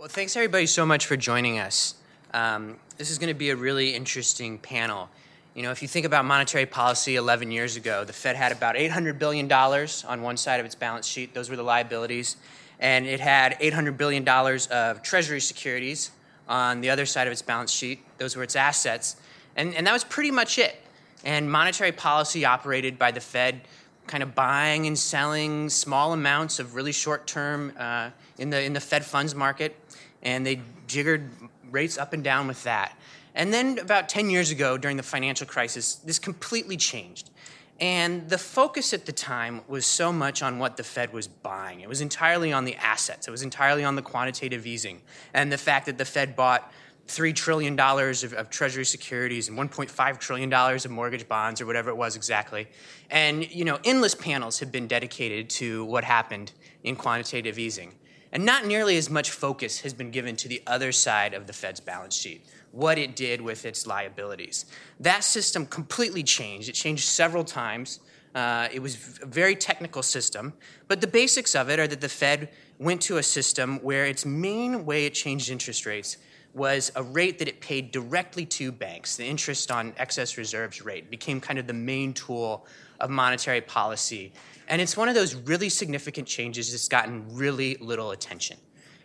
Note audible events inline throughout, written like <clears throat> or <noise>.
Well, thanks everybody so much for joining us. Um, this is going to be a really interesting panel. You know, if you think about monetary policy 11 years ago, the Fed had about $800 billion on one side of its balance sheet. Those were the liabilities. And it had $800 billion of Treasury securities on the other side of its balance sheet. Those were its assets. And, and that was pretty much it. And monetary policy operated by the Fed kind of buying and selling small amounts of really short term uh, in, the, in the Fed funds market. And they jiggered rates up and down with that. And then about 10 years ago, during the financial crisis, this completely changed. And the focus at the time was so much on what the Fed was buying. It was entirely on the assets, it was entirely on the quantitative easing, and the fact that the Fed bought $3 trillion of, of, Treasury securities and $1.5 trillion of mortgage bonds or whatever it was exactly. And, you know, endless panels have been dedicated to what happened in quantitative easing. And not nearly as much focus has been given to the other side of the Fed's balance sheet, what it did with its liabilities. That system completely changed. It changed several times. Uh, it was a very technical system, but the basics of it are that the Fed went to a system where its main way it changed interest rates was a rate that it paid directly to banks. The interest on excess reserves rate became kind of the main tool of monetary policy. And it's one of those really significant changes that's gotten really little attention.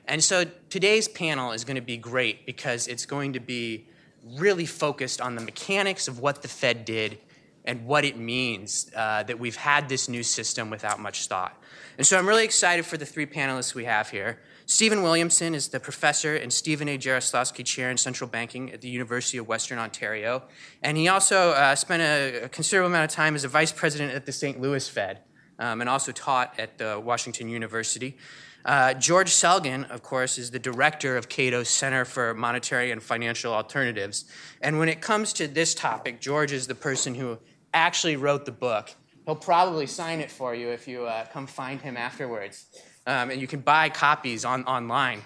And so today's panel is going to be great because it's going to be really focused on the mechanics of what the Fed did and what it means uh, that we've had this new system without much thought. And so I'm really excited for the three panelists we have here. Stephen Williamson is the professor and Stephen A. Jarislowsky Chair in Central Banking at the University of Western Ontario. And he also uh, spent a, a, considerable amount of time as a vice president at the St. Louis Fed um, and also taught at the Washington University. Uh, George Selgin, of course, is the director of Cato's Center for Monetary and Financial Alternatives. And when it comes to this topic, George is the person who actually wrote the book. He'll probably sign it for you if you uh, come find him afterwards um, and you can buy copies on, online.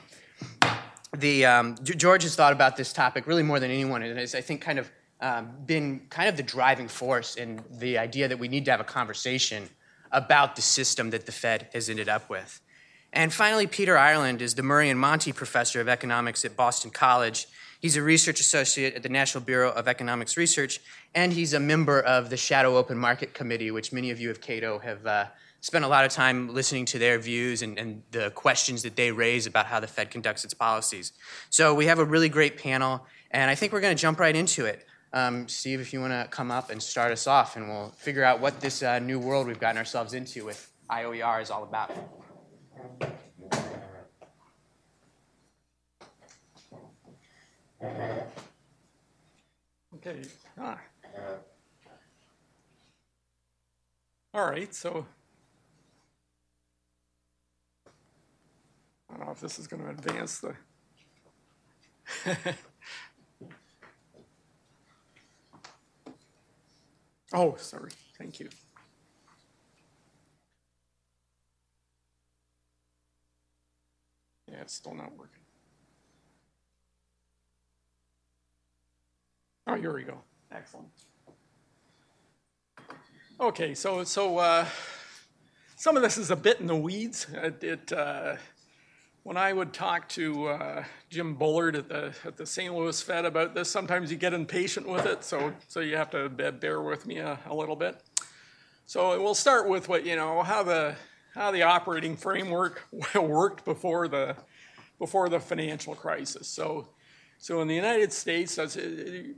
The, um, George has thought about this topic really more than anyone, and has, I think, kind of um, been kind of the driving force in the idea that we need to have a conversation about the system that the Fed has ended up with. And finally, Peter Ireland is the Murray and Monti Professor of Economics at Boston College. He's a research associate at the National Bureau of Economics Research, and he's a member of the Shadow Open Market Committee, which many of you of Cato have uh, spent a lot of time listening to their views and, and, the questions that they raise about how the Fed conducts its policies. So we have a really great panel, and I think we're going to jump right into it. Um, Steve, if you want to come up and start us off, and we'll figure out what this uh, new world we've gotten ourselves into with IOER is all about. Okay. Ah. All right, so I don't know if this is going to advance the. <laughs> oh, sorry. Thank you. Yeah, it's still not working. Oh, here we go. Excellent. Okay, so so uh, some of this is a bit in the weeds. It, it uh, when I would talk to uh, Jim Bullard at the at the St. Louis Fed about this, sometimes you get impatient with it, so so you have to bear with me a, a little bit. So we'll start with what you know how the how the operating framework <laughs> worked before the before the financial crisis. So so in the United States,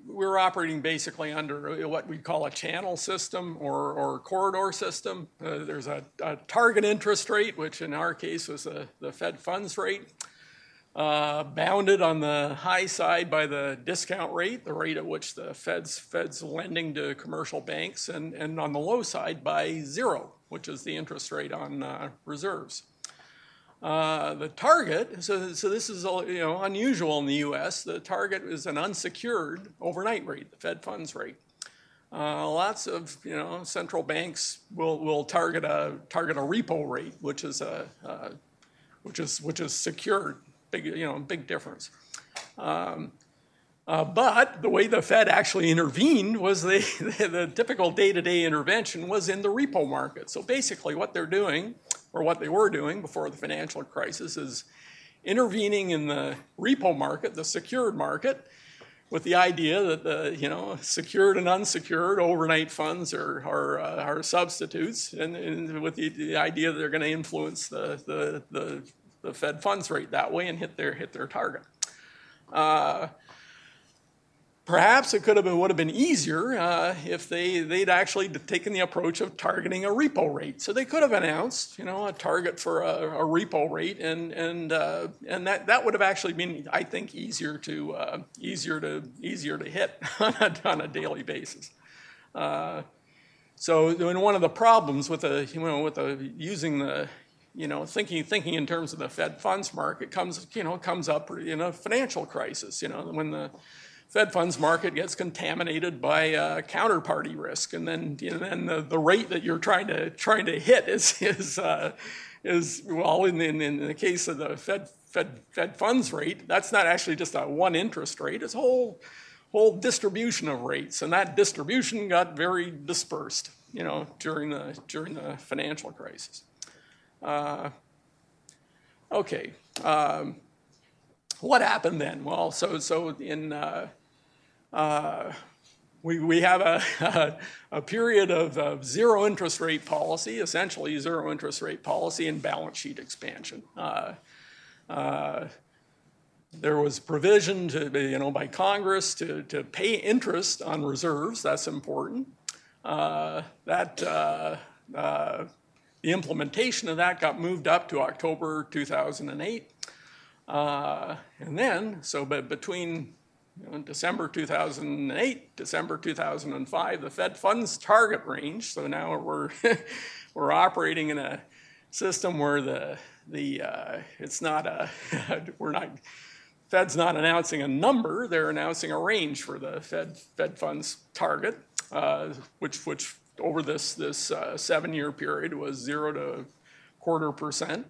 we're operating basically under what we call a channel system or, or corridor system. Uh, there's a, a, target interest rate, which in our case was the, the Fed funds rate, uh, bounded on the high side by the discount rate, the rate at which the Fed's, Fed's lending to commercial banks, and, and on the low side by zero, which is the interest rate on uh, reserves. Uh, the target, so, so this is you know, unusual in the US, the target is an unsecured overnight rate, the Fed funds rate. Uh, lots of you know, central banks will, will target, a, target a repo rate, which is, a, uh, which is, which is secured, big, you know, big difference. Um, uh, but the way the Fed actually intervened was the, <laughs> the, the typical day to day intervention was in the repo market. So basically, what they're doing or what they were doing before the financial crisis is, intervening in the repo market, the secured market, with the idea that the you know secured and unsecured overnight funds are are, uh, are substitutes, and, and with the, the, idea that they're going to influence the, the, the the Fed funds rate that way and hit their hit their target. Uh, Perhaps it could have been, would have been easier uh, if they, they'd actually taken the approach of targeting a repo rate. So they could have announced, you know, a target for a, a repo rate, and and uh, and that, that would have actually been, I think, easier to uh, easier to easier to hit <laughs> on a, on a daily basis. Uh, so and one of the problems with the you know with the using the you know thinking thinking in terms of the Fed funds market comes you know comes up in a financial crisis. You know when the Fed funds market gets contaminated by uh, counterparty risk, and then you know, then the, the rate that you're trying to trying to hit is is uh, is well in, in, in the case of the Fed Fed Fed funds rate, that's not actually just a one interest rate; it's a whole whole distribution of rates, and that distribution got very dispersed, you know, during the during the financial crisis. Uh, okay. Um, what happened then? Well, so so in uh, uh, we, we have a, a, <laughs> a period of, of, zero interest rate policy, essentially zero interest rate policy and balance sheet expansion. Uh, uh, there was provision to, you know, by Congress to, to pay interest on reserves. That's important. Uh, that uh, uh, the implementation of that got moved up to October 2008. and then, so but between in December 2008, December 2005, the Fed funds target range. So now we're <laughs> we're operating in a system where the the uh, it's not a <laughs> we're not Fed's not announcing a number; they're announcing a range for the Fed Fed funds target, uh, which which over this this uh, seven year period was zero to quarter percent.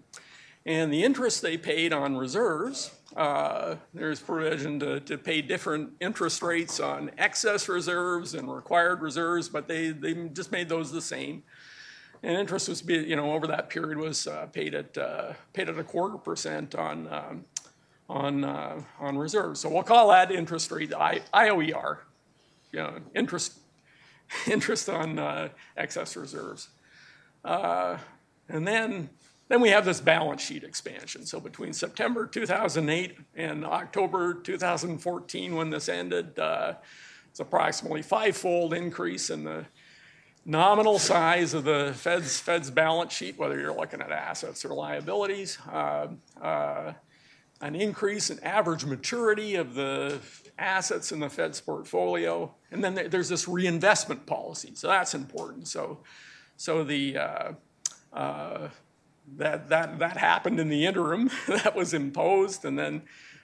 And the interest they paid on reserves, uh, there's provision to, to pay different interest rates on excess reserves and required reserves, but they, they just made those the same. And interest was, be you know, over that period was uh, paid at uh, paid at a quarter percent on um, on uh, on reserves. So we'll call that interest rate I, IOER, you know, interest <laughs> interest on uh, excess reserves. And then then we have this balance sheet expansion. So between September 2008 and October 2014, when this ended, uh, it's approximately five-fold increase in the nominal size of the Fed's, Fed's balance sheet, whether you're looking at assets or liabilities, uh, uh, an increase in average maturity of the assets in the Fed's portfolio, and then there's this reinvestment policy. So that's important. So, so the uh, uh that, that, that happened in the interim. <laughs> that was imposed, and then,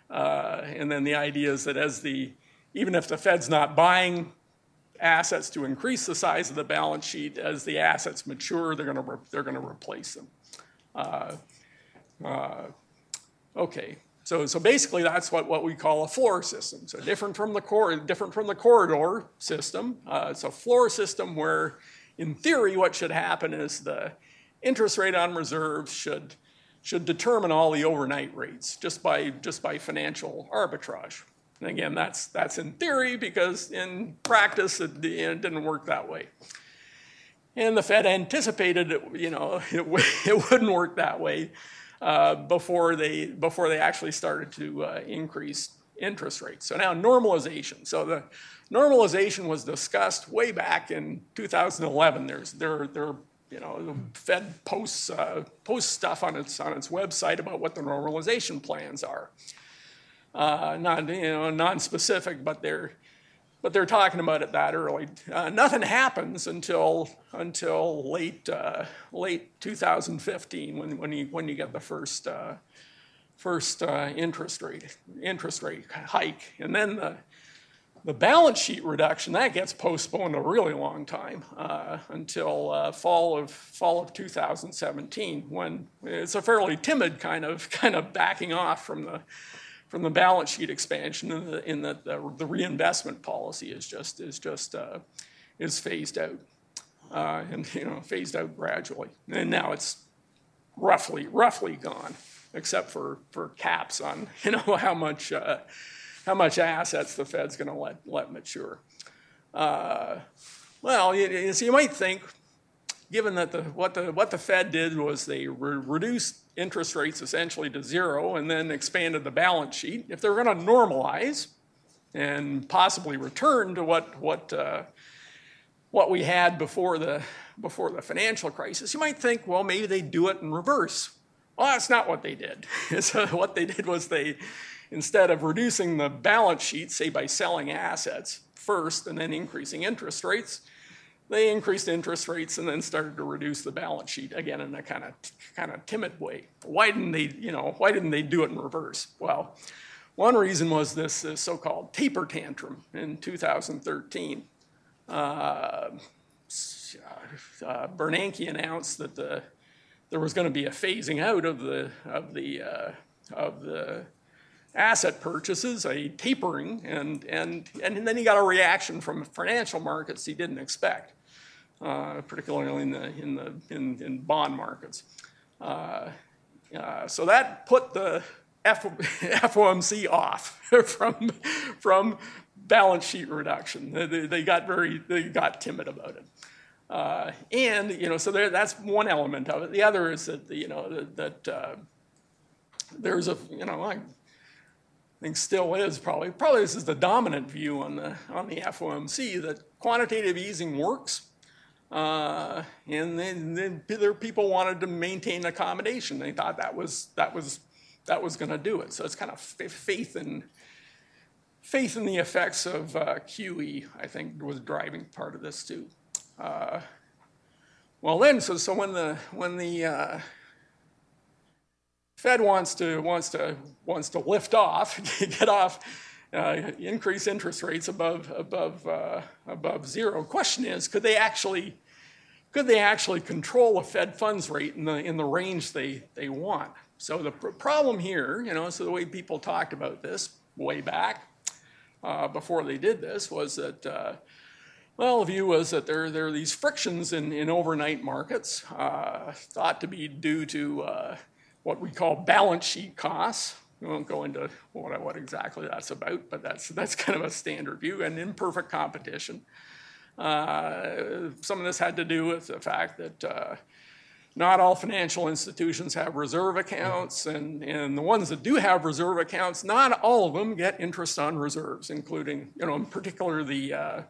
uh, and then the idea is that as the, even if the Fed's not buying assets to increase the size of the balance sheet, as the assets mature, they're going to they're going to replace them. Uh, uh, okay, so so basically that's what, what we call a floor system. So different from the cor- different from the corridor system. Uh, it's a floor system where, in theory, what should happen is the interest rate on reserves should, should determine all the overnight rates just by, just by financial arbitrage. And again, that's, that's in theory because in practice it, it didn't work that way. And the Fed anticipated it, you know, <laughs> it, <laughs> it wouldn't work that way uh, before, they, before they actually started to uh, increase interest rates. So now normalization. So the normalization was discussed way back in 2011. There's, there, there you know, the Fed posts uh, posts stuff on its on its website about what the normalization plans are. Uh, not you know non-specific, but they're but they're talking about it that early. Uh, nothing happens until until late uh, late 2015 when when you when you get the first uh, first uh, interest rate interest rate hike, and then the the balance sheet reduction, that gets postponed a really long time uh, until uh, fall of fall of 2017, when it's a fairly timid kind of <laughs> kind of backing off from the from the balance sheet expansion in, the, in the, the, reinvestment policy is just is just uh, is phased out uh, and you know phased out gradually, and now it's roughly roughly gone. except for, for caps on, <laughs> you know, how much, uh, how much assets the Fed's going to let, let mature. Uh, well, you, so you might think, given that the, what, the, what the Fed did was they re reduced interest rates essentially to zero and then expanded the balance sheet, if they're going to normalize and possibly return to what, what, uh, what we had before the, before the financial crisis, you might think, well, maybe they do it in reverse. Well, that's not what they did. <laughs> so what they did was they, instead of reducing the balance sheet, say by selling assets first and then increasing interest rates, they increased interest rates and then started to reduce the balance sheet again in a kind of kind of timid way. Why didn't they, you know, why didn't they do it in reverse? Well, one reason was this, this so-called taper tantrum in 2013. Uh, uh, Bernanke announced that the, there was going to be a phasing out of the of the uh, of the asset purchases, a tapering, and and and then he got a reaction from financial markets he didn't expect uh, particularly in the in the in, in bond markets. Uh, uh, so that put the F- FOMC off <laughs> from from balance sheet reduction. They, they, got very they got timid about it. Uh, and you know, so there, that's one element of it. The other is that you know that, that uh, there's a you know I think still is probably probably this is the dominant view on the on the FOMC that quantitative easing works uh, and then, then there people wanted to maintain accommodation. They thought that was that was that was going to do it. So it's kind of faith in faith in the effects of uh, QE. I think was driving part of this too. Uh, well, then, so so when the when the uh, Fed wants to wants to wants to lift off, <laughs> get off, uh, increase interest rates above above uh, above zero. Question is, could they actually could they actually control a Fed funds rate in the in the range they they want? So the pr- problem here, you know, so the way people talked about this way back uh, before they did this was that. Uh, well, the view was that there, there are these frictions in, in overnight markets, uh, thought to be due to uh, what we call balance sheet costs, we won't go into what, what exactly that's about, but that's, that's kind of a standard view, and imperfect competition. Uh, some of this had to do with the fact that uh, not all financial institutions have reserve accounts, and, and the ones that do have reserve accounts, not all of them get interest on reserves, including, you know, in particular the uh,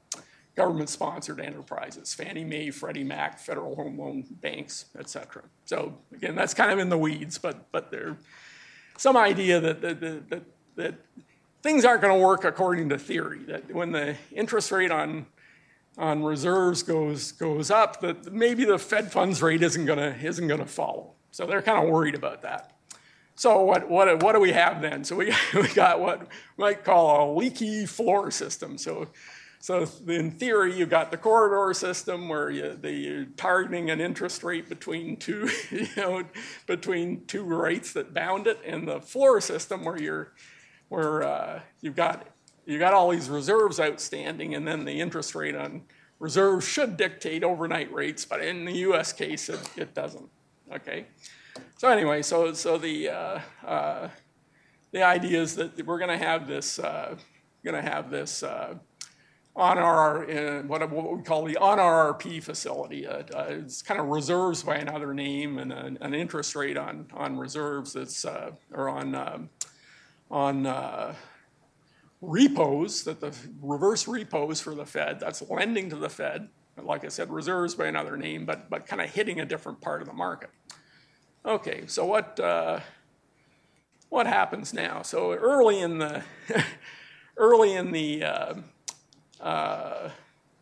government-sponsored enterprises, Fannie Mae, Freddie Mac, Federal Home Loan Banks, et cetera. So again, that's kind of in the weeds, but, but there some idea that, that, that, that things aren't going to work according to theory, that when the interest rate on, on reserves goes, goes up, that maybe the Fed funds rate isn't going to isn't to follow. So they're kind of worried about that. So what, what, what do we have then? So we, <laughs> we got what we might call a leaky floor system. So so in theory, you've got the corridor system where you, you're targeting an interest rate between two, <laughs> you know, between two rates that bound it, and the floor system where you're, where uh, you've got you got all these reserves outstanding, and then the interest rate on reserves should dictate overnight rates, but in the U.S. case, it, it doesn't. Okay. So anyway, so so the uh, uh, the idea is that we're going to have this uh, going to have this uh, on our, uh, what, what we call the on RRP facility. Uh, uh, it's kind of reserves by another name and an, an interest rate on, on reserves that's, uh, or on, um, on uh, repos, that the reverse repos for the Fed, that's lending to the Fed. Like I said, reserves by another name, but, but kind of hitting a different part of the market. Okay, so what, uh, what happens now? So early in the, <laughs> early in the, uh,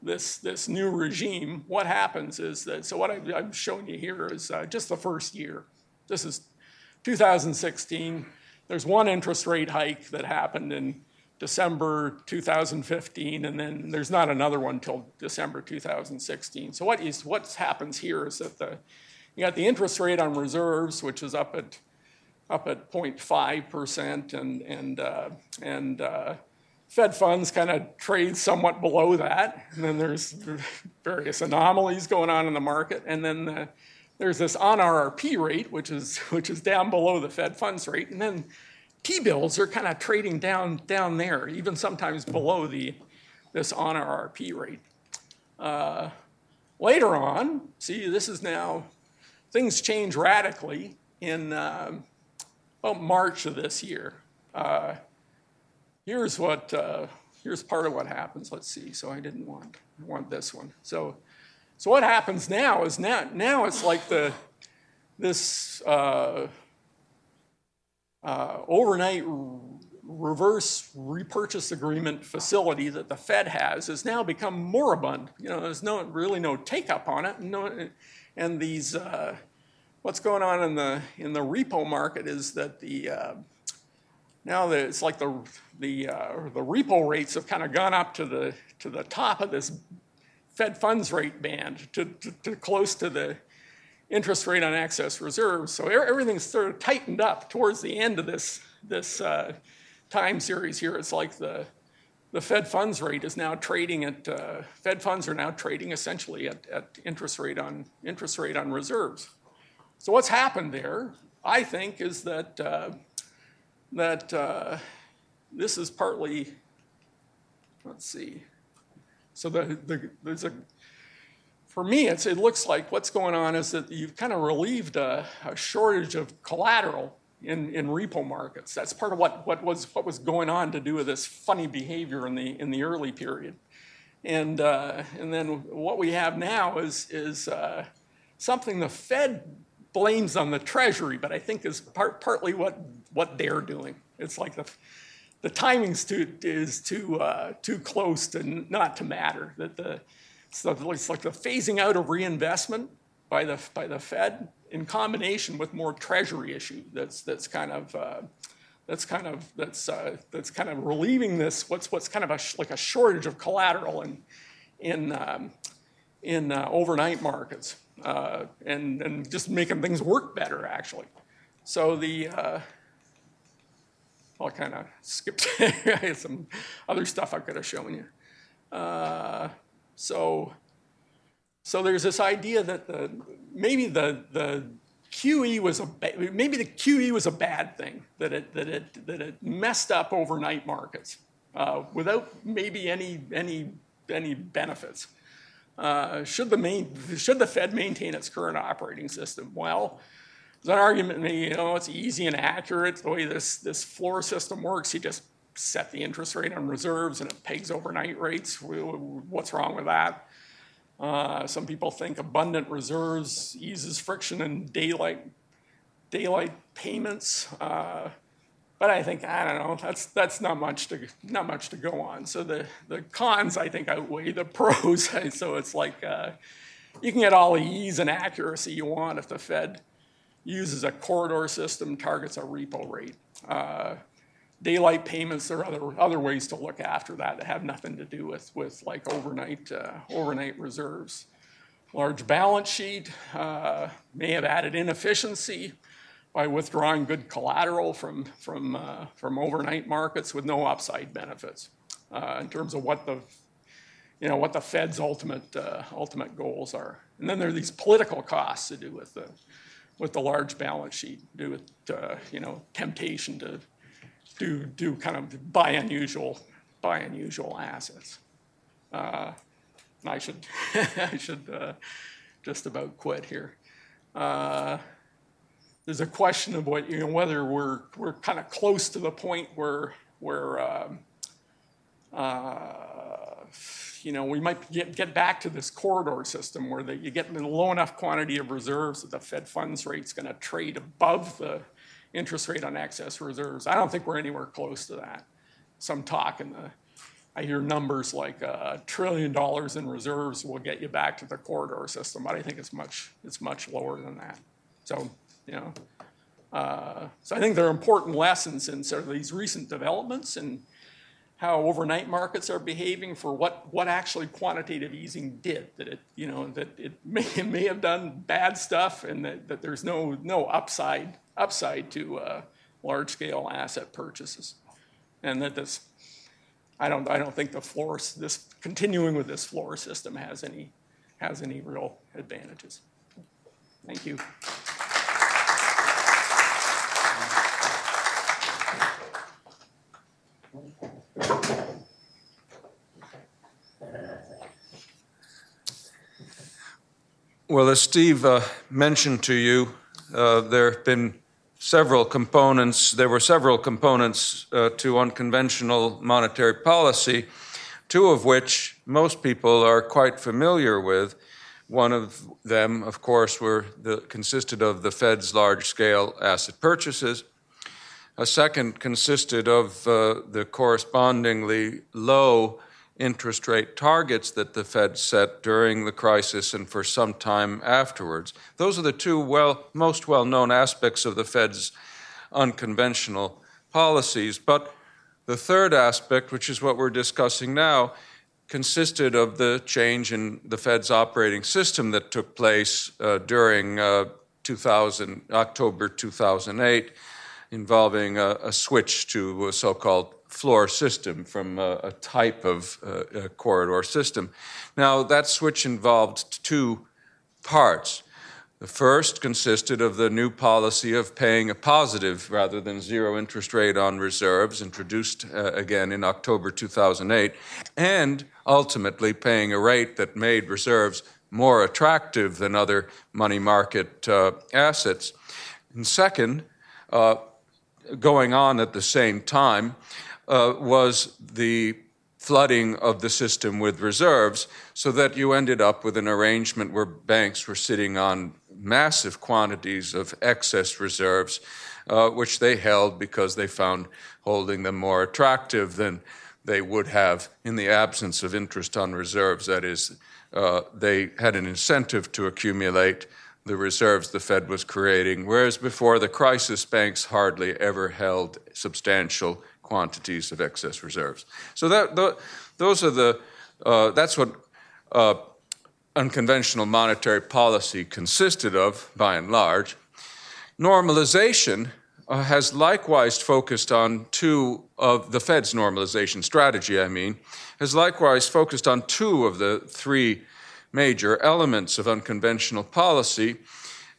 this, this new regime, what happens is that, so what I, am showing you here is uh, just the first year. This is 2016. There's one interest rate hike that happened in December 2015, and then there's not another one until December 2016. So what is what happens here is that the you got the interest rate on reserves, which is up at up at 0.5 percent, and and uh, and uh, Fed funds kind of trade somewhat below that. And then there's various anomalies going on in the market. And then the there's this on RRP rate, which is which is down below the Fed funds rate, and then T-bills are kind of trading down down there, even sometimes below the this on RRP rate. Uh, later on, see, this is now things change radically in uh, about March of this year. Uh, here's what uh, here's part of what happens. Let's see. So I didn't want I want this one. So so what happens now is now now it's like the this uh, uh, overnight reverse repurchase agreement facility that the Fed has has now become moribund. You know, there's no really no take up on it. No, and these uh, what's going on in the in the repo market is that the uh, now it's like the the uh, the repo rates have kind of gone up to the to the top of this Fed funds rate band to, to, to close to the interest rate on excess reserves. So everything's sort of tightened up towards the end of this this uh, time series here. It's like the the Fed funds rate is now trading at uh, Fed funds are now trading essentially at, at interest rate on interest rate on reserves. So what's happened there, I think, is that uh, that uh, this is partly. Let's see. So the, the, there's a for me, it looks like what's going on is that you've kind of relieved a, a shortage of collateral in, in repo markets. That's part of what, what, was, what was going on to do with this funny behavior in the, in the early period. And, uh, and then what we have now is, is uh, something the Fed blames on the Treasury, but I think is part, partly what, what they're doing. It's like the, the timing's too, is too, uh, too close to not to matter. That the, so it's like the phasing out of reinvestment by the, by the Fed in combination with more treasury issue that's, that's kind of uh, that's kind of that's uh, that's kind of relieving this what's what's kind of a like a shortage of collateral in in um, in uh, overnight markets uh, and and just making things work better actually. So the uh, I'll kind of skip <laughs> some other stuff I could have shown you. Uh, so so there's this idea that the maybe the the QE was a maybe the QE was a bad thing that it that it that it messed up overnight markets uh, without maybe any any any benefits. Uh, should the main should the Fed maintain its current operating system? Well, there's an argument made. You know, it's easy and accurate the way this this floor system works. You just set the interest rate on reserves and it pegs overnight rates. What's wrong with that? Uh, some people think abundant reserves eases friction in daylight daylight payments. Uh, but I think I don't know. That's that's not much to not much to go on. So the the cons I think outweigh the <laughs> pros. <laughs> so it's like uh, you can get all the ease and accuracy you want if the Fed uses a corridor system, targets a repo rate. Uh, daylight payments, there are other, other ways to look after that that have nothing to do with, with like overnight, uh, overnight reserves. Large balance sheet uh, may have added inefficiency by withdrawing good collateral from, from, uh, from overnight markets with no upside benefits uh, in terms of what the, you know, what the Fed's ultimate, uh, ultimate goals are. And then there are these political costs to do with the, with the large balance sheet, do with, uh, you know, temptation to do, do kind of buy unusual, buy unusual assets. Uh, I should, <laughs> I should uh, just about quit here. Uh, there's a question of what, you know, whether we're, we're kind of close to the point where, where um, uh, you know, we might get, get back to this corridor system where you get a low enough quantity of reserves that the Fed funds rate's going to trade above the interest rate on excess reserves. I don't think we're anywhere close to that. Some talk in the, I hear numbers like a trillion dollars in reserves will get you back to the corridor system, but I think it's much, it's much lower than that. So, you know, uh, so I think there are important lessons in sort of these recent developments and how overnight markets are behaving for what, what actually quantitative easing did. That it, you know, that it may, <laughs> may have done bad stuff and that, that there's no, no upside upside to uh, large scale asset purchases. And that this, I don't, I don't think the floor, this continuing with this floor system has any, has any real advantages. Thank you. Well, as Steve uh, mentioned to you, uh, there have been several components, there were several components uh, to unconventional monetary policy, two of which most people are quite familiar with. One of them, of course, were the, consisted of the Fed's large scale asset purchases. A second consisted of uh, the correspondingly low interest rate targets that the Fed set during the crisis and for some time afterwards. Those are the two well, most well known aspects of the Fed's unconventional policies. But the third aspect, which is what we're discussing now, consisted of the change in the Fed's operating system that took place uh, during uh, 2000, October 2008, involving a, a switch to so called floor system from a, a type of uh, corridor system. Now, that switch involved two parts. The first consisted of the new policy of paying a positive rather than zero interest rate on reserves, introduced uh, again in October 2008, and ultimately paying a rate that made reserves more attractive than other money market uh, assets. And second, uh, going on at the same time, uh, was the flooding of the system with reserves so that you ended up with an arrangement where banks were sitting on massive quantities of excess reserves, uh, which they held because they found holding them more attractive than they would have in the absence of interest on reserves. That is, uh, they had an incentive to accumulate the reserves the Fed was creating, whereas before the crisis, banks hardly ever held substantial quantities of excess reserves. So that, the, those are the, uh, that's what uh, unconventional monetary policy consisted of, by and large. Normalization uh, has likewise focused on two of the Fed's normalization strategy, I mean, has likewise focused on two of the three major elements of unconventional policy.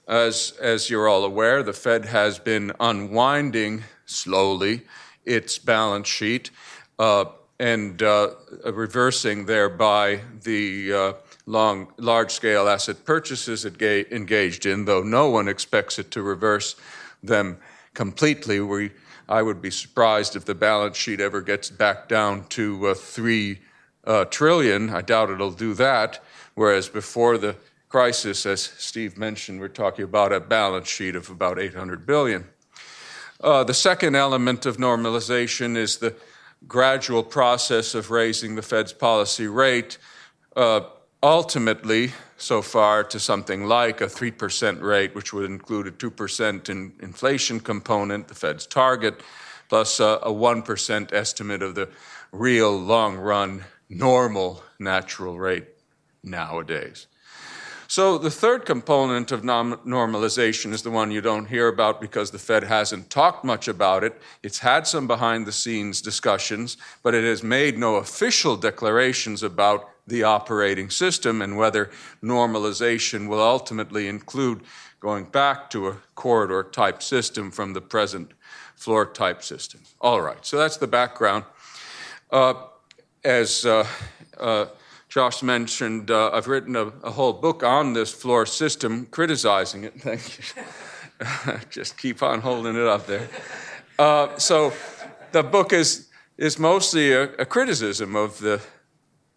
As, as you're all aware, the Fed has been unwinding slowly its balance sheet uh, and uh, reversing thereby the uh, long, large scale asset purchases it ga- engaged in, though no one expects it to reverse them completely. We, I would be surprised if the balance sheet ever gets back down to uh, three uh, trillion. I doubt it'll do that. Whereas before the crisis, as Steve mentioned, we're talking about a balance sheet of about 800 billion. Uh, the second element of normalization is the gradual process of raising the Fed's policy rate, uh, ultimately, so far, to something like a 3% rate, which would include a 2% in inflation component, the Fed's target, plus a, a 1% estimate of the real long run normal natural rate nowadays. So, the third component of normalization is the one you don't hear about because the Fed hasn't talked much about it. It's had some behind the scenes discussions, but it has made no official declarations about the operating system and whether normalization will ultimately include going back to a corridor type system from the present floor type system. All right, so that's the background. Uh, as uh, uh, Josh mentioned, uh, I've written a, a, whole book on this floor system, criticizing it. <laughs> Thank you. <laughs> Just keep on holding it up there. Uh, so the book is, is mostly a, a criticism of the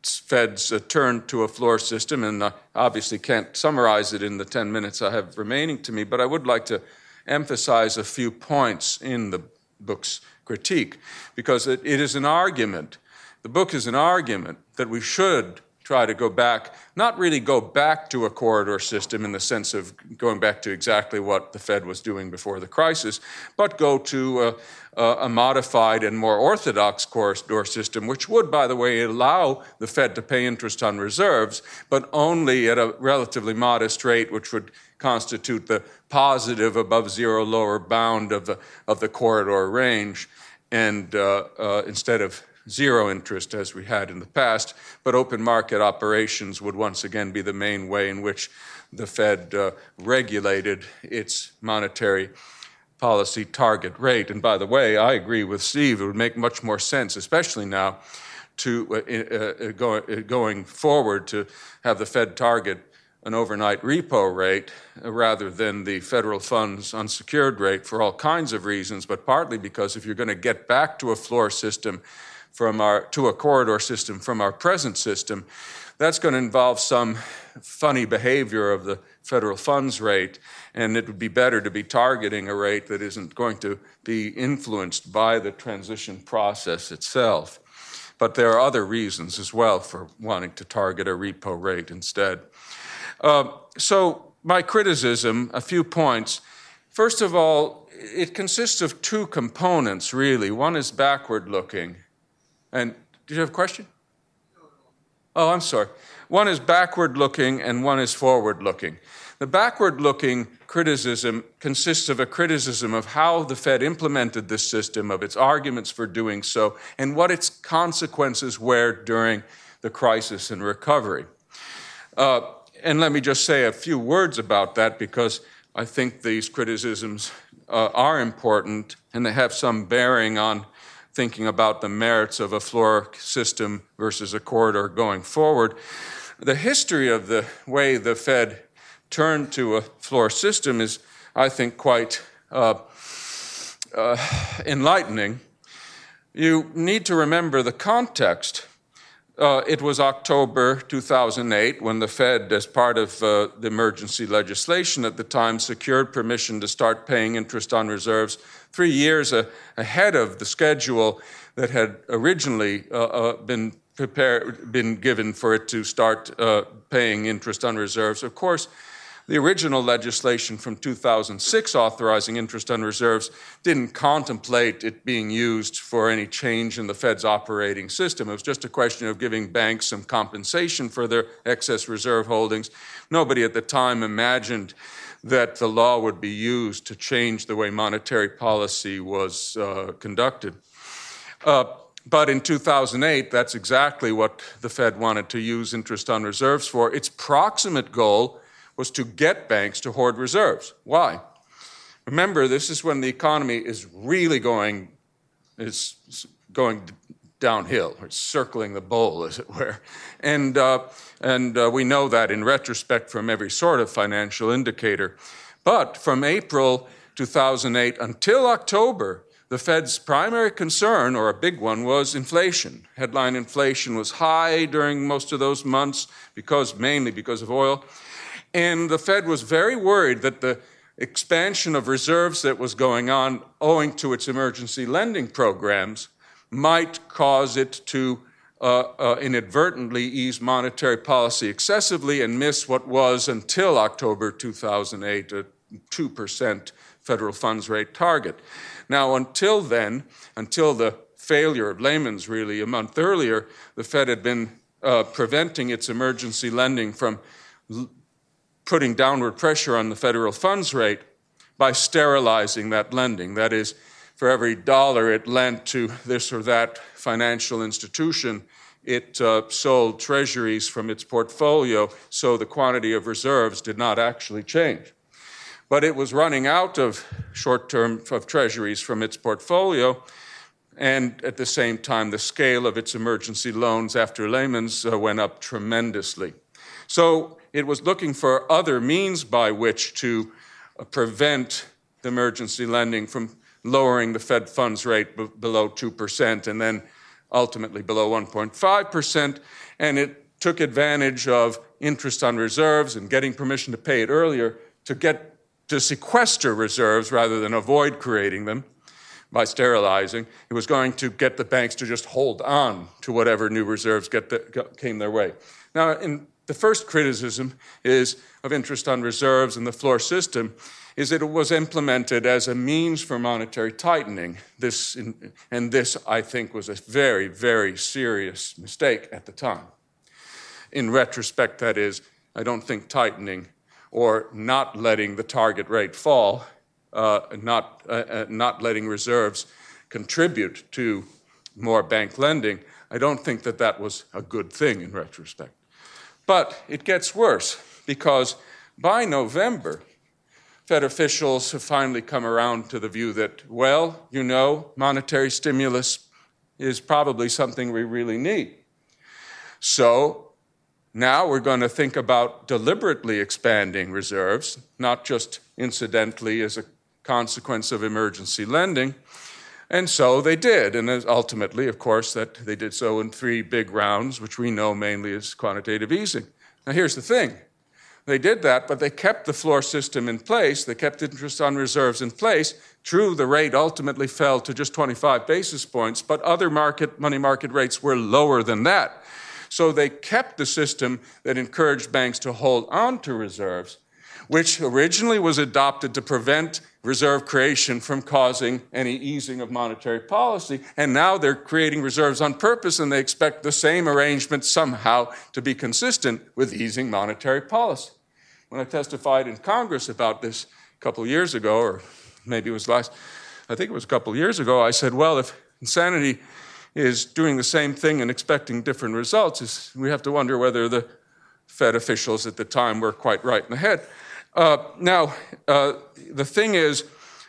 Fed's uh, turn to a floor system, and I obviously can't summarize it in the 10 minutes I have remaining to me, but I would like to emphasize a few points in the book's critique, because it, it is an argument. The book is an argument that we should try to go back, not really go back to a corridor system in the sense of going back to exactly what the Fed was doing before the crisis, but go to a, a modified and more orthodox corridor system, which would, by the way, allow the Fed to pay interest on reserves, but only at a relatively modest rate, which would constitute the positive above zero lower bound of the, of the corridor range, and uh, uh, instead of zero interest as we had in the past, but open market operations would once again be the main way in which the Fed uh, regulated its monetary policy target rate. And by the way, I agree with Steve, it would make much more sense, especially now, to uh, uh, go, uh, going forward to have the Fed target an overnight repo rate uh, rather than the federal funds unsecured rate for all kinds of reasons, but partly because if you're going to get back to a floor system from our to a corridor system from our present system, that's going to involve some funny behavior of the federal funds rate, and it would be better to be targeting a rate that isn't going to be influenced by the transition process itself. But there are other reasons as well for wanting to target a repo rate instead. Uh, so, my criticism, a few points. First of all, it consists of two components, really. One is backward looking. And did you have a question? Oh, I'm sorry. One is backward looking and one is forward looking. The backward looking criticism consists of a criticism of how the Fed implemented this system, of its arguments for doing so, and what its consequences were during the crisis and recovery. Uh, and let me just say a few words about that because I think these criticisms uh, are important and they have some bearing on thinking about the merits of a floor system versus a corridor going forward. The history of the way the Fed turned to a floor system is, I think, quite uh, uh, enlightening. You need to remember the context uh, it was October 2008 when the Fed, as part of uh, the emergency legislation at the time, secured permission to start paying interest on reserves three years a- ahead of the schedule that had originally uh, uh been prepared, been given for it to start uh, paying interest on reserves. Of course, the original legislation from 2006 authorizing interest on reserves didn't contemplate it being used for any change in the Fed's operating system. It was just a question of giving banks some compensation for their excess reserve holdings. Nobody at the time imagined that the law would be used to change the way monetary policy was uh, conducted. Uh, but in 2008, that's exactly what the Fed wanted to use interest on reserves for. Its proximate goal was to get banks to hoard reserves. Why? Remember, this is when the economy is really going, is going downhill, or circling the bowl, as it were. And, uh, and uh, we know that in retrospect from every sort of financial indicator. But from April 2008 until October, the Fed's primary concern, or a big one, was inflation. Headline inflation was high during most of those months, because mainly because of oil. And the Fed was very worried that the expansion of reserves that was going on, owing to its emergency lending programs, might cause it to uh, uh, inadvertently ease monetary policy excessively and miss what was, until October 2008, a 2% federal funds rate target. Now, until then, until the failure of Lehman's really a month earlier, the Fed had been uh, preventing its emergency lending from putting downward pressure on the federal funds rate by sterilizing that lending. That is, for every dollar it lent to this or that financial institution, it uh, sold treasuries from its portfolio, so the quantity of reserves did not actually change. But it was running out of short term of treasuries from its portfolio, and at the same time, the scale of its emergency loans after Lehman's uh, went up tremendously. So it was looking for other means by which to uh, prevent the emergency lending from lowering the Fed funds rate b- below 2% and then ultimately below 1.5%. And it took advantage of interest on reserves and getting permission to pay it earlier to get to sequester reserves rather than avoid creating them by sterilizing. It was going to get the banks to just hold on to whatever new reserves the, came their way. Now, in the first criticism is of interest on reserves and the floor system is that it was implemented as a means for monetary tightening. This, and this, I think, was a very, very serious mistake at the time. In retrospect, that is, I don't think tightening or not letting the target rate fall, uh, not, uh, uh not letting reserves contribute to more bank lending. I don't think that that was a good thing in retrospect. But it gets worse because by November, Fed officials have finally come around to the view that, well, you know, monetary stimulus is probably something we really need. So now we're going to think about deliberately expanding reserves, not just incidentally as a consequence of emergency lending. And so they did. And ultimately, of course, that they did so in three big rounds, which we know mainly as quantitative easing. Now, here's the thing they did that, but they kept the floor system in place. They kept interest on reserves in place. True, the rate ultimately fell to just 25 basis points, but other market money market rates were lower than that. So they kept the system that encouraged banks to hold on to reserves, which originally was adopted to prevent reserve creation from causing any easing of monetary policy. And now they're creating reserves on purpose, and they expect the same arrangement somehow to be consistent with easing monetary policy. When I testified in Congress about this a couple of years ago, or maybe it was last, I think it was a couple of years ago, I said, well, if insanity is doing the same thing and expecting different results, we have to wonder whether the Fed officials at the time were quite right in the head. Uh, now, uh, the thing is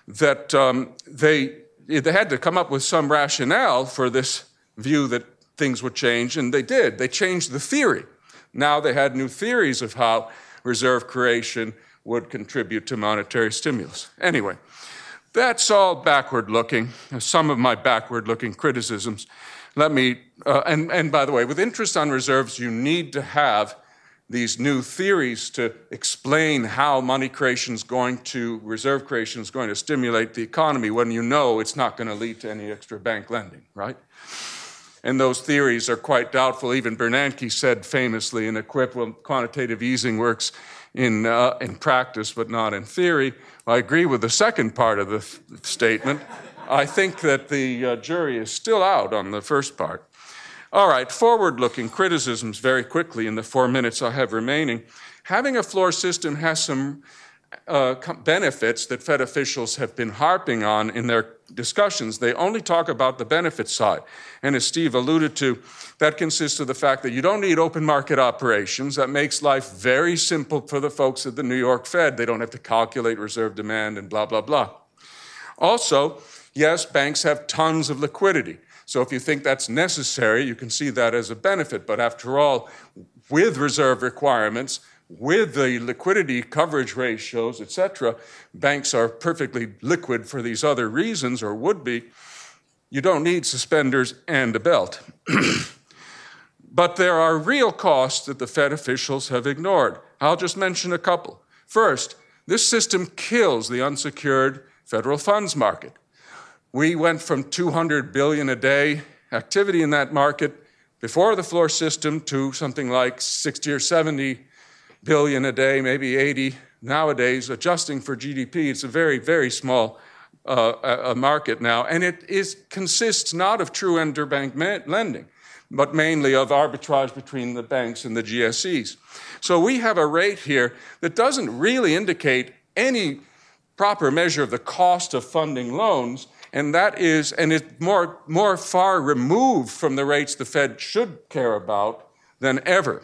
that um, they, they had to come up with some rationale for this view that things would change, and they did. They changed the theory. Now they had new theories of how reserve creation would contribute to monetary stimulus. Anyway, that's all backward looking, some of my backward looking criticisms. Let me, uh, and, and by the way, with interest on reserves, you need to have these new theories to explain how money creation is going to, reserve creation is going to stimulate the economy when you know it's not going to lead to any extra bank lending, right? And those theories are quite doubtful. Even Bernanke said famously in a quip, well, quantitative easing works in, uh, in practice but not in theory. I agree with the second part of the th- statement. I think that the uh, jury is still out on the first part. All right, forward looking criticisms very quickly in the four minutes I have remaining. Having a floor system has some uh, benefits that Fed officials have been harping on in their discussions. They only talk about the benefit side. And as Steve alluded to, that consists of the fact that you don't need open market operations. That makes life very simple for the folks at the New York Fed. They don't have to calculate reserve demand and blah, blah, blah. Also, yes, banks have tons of liquidity. So if you think that's necessary, you can see that as a benefit. But after all, with reserve requirements, with the liquidity coverage ratios, et cetera, banks are perfectly liquid for these other reasons, or would be. You don't need suspenders and a belt. <clears throat> but there are real costs that the Fed officials have ignored. I'll just mention a couple. First, this system kills the unsecured federal funds market. We went from 200 billion a day activity in that market before the floor system to something like 60 or 70 billion a day, maybe 80 nowadays, adjusting for GDP. It's a very, very small uh, market now, and it is, consists not of true interbank lending, but mainly of arbitrage between the banks and the GSEs. So we have a rate here that doesn't really indicate any proper measure of the cost of funding loans, and that is, and it's more, more far removed from the rates the Fed should care about than ever.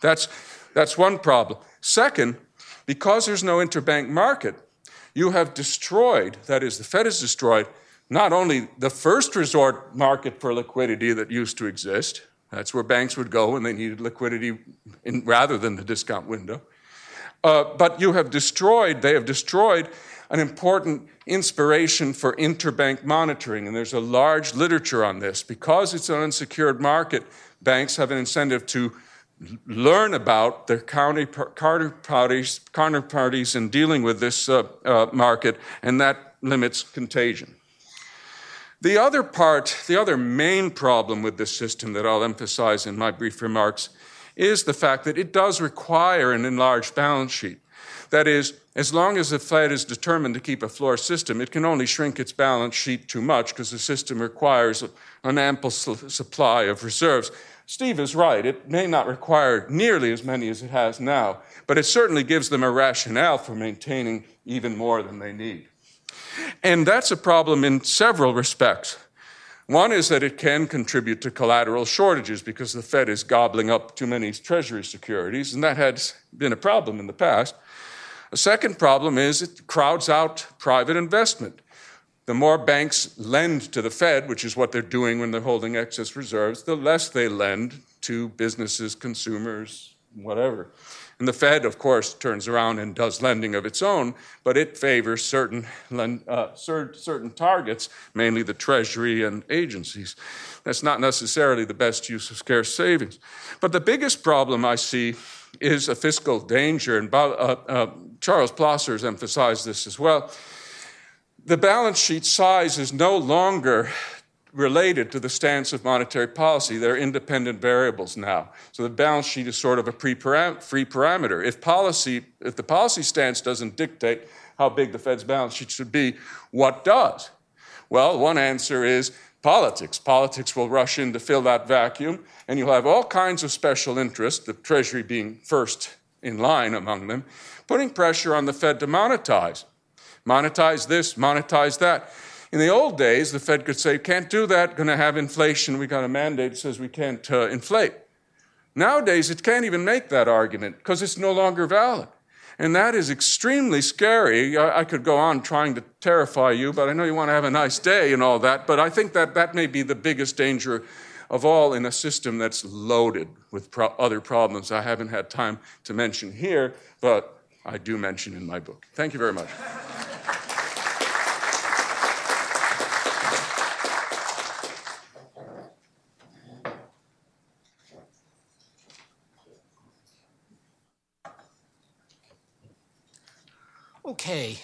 That's that's one problem. Second, because there's no interbank market, you have destroyed, that is, the Fed has destroyed, not only the first resort market for liquidity that used to exist, that's where banks would go when they needed liquidity in, rather than the discount window, uh, but you have destroyed, they have destroyed an important inspiration for interbank monitoring. And there's a large literature on this. Because it's an unsecured market, banks have an incentive to learn about their counterparties, counterparties in dealing with this uh, uh, market, and that limits contagion. The other part, the other main problem with this system that I'll emphasize in my brief remarks is the fact that it does require an enlarged balance sheet. That is, as long as the Fed is determined to keep a floor system, it can only shrink its balance sheet too much because the system requires an ample supply of reserves. Steve is right. It may not require nearly as many as it has now, but it certainly gives them a rationale for maintaining even more than they need. And that's a problem in several respects. One is that it can contribute to collateral shortages because the Fed is gobbling up too many Treasury securities, and that has been a problem in the past. A second problem is it crowds out private investment. The more banks lend to the Fed, which is what they're doing when they're holding excess reserves, the less they lend to businesses, consumers, whatever. And the Fed, of course, turns around and does lending of its own, but it favors certain, uh, certain targets, mainly the Treasury and agencies. That's not necessarily the best use of scarce savings. But the biggest problem I see is a fiscal danger, and uh, uh, Charles Plosser has emphasized this as well. The balance sheet size is no longer related to the stance of monetary policy. They're independent variables now. So the balance sheet is sort of a free parameter. If policy, if the policy stance doesn't dictate how big the Fed's balance sheet should be, what does? Well, one answer is politics. Politics will rush in to fill that vacuum, and you'll have all kinds of special interests, the Treasury being first in line among them, putting pressure on the Fed to monetize. Monetize this, monetize that. In the old days, the Fed could say, can't do that, going to have inflation. We got a mandate that says we can't uh, inflate. Nowadays, it can't even make that argument because it's no longer valid. And that is extremely scary. I, I, could go on trying to terrify you, but I know you want to have a nice day and all that. But I think that that may be the biggest danger of all in a system that's loaded with pro- other problems I haven't had time to mention here, but I do mention in my book. Thank you very much. Okay.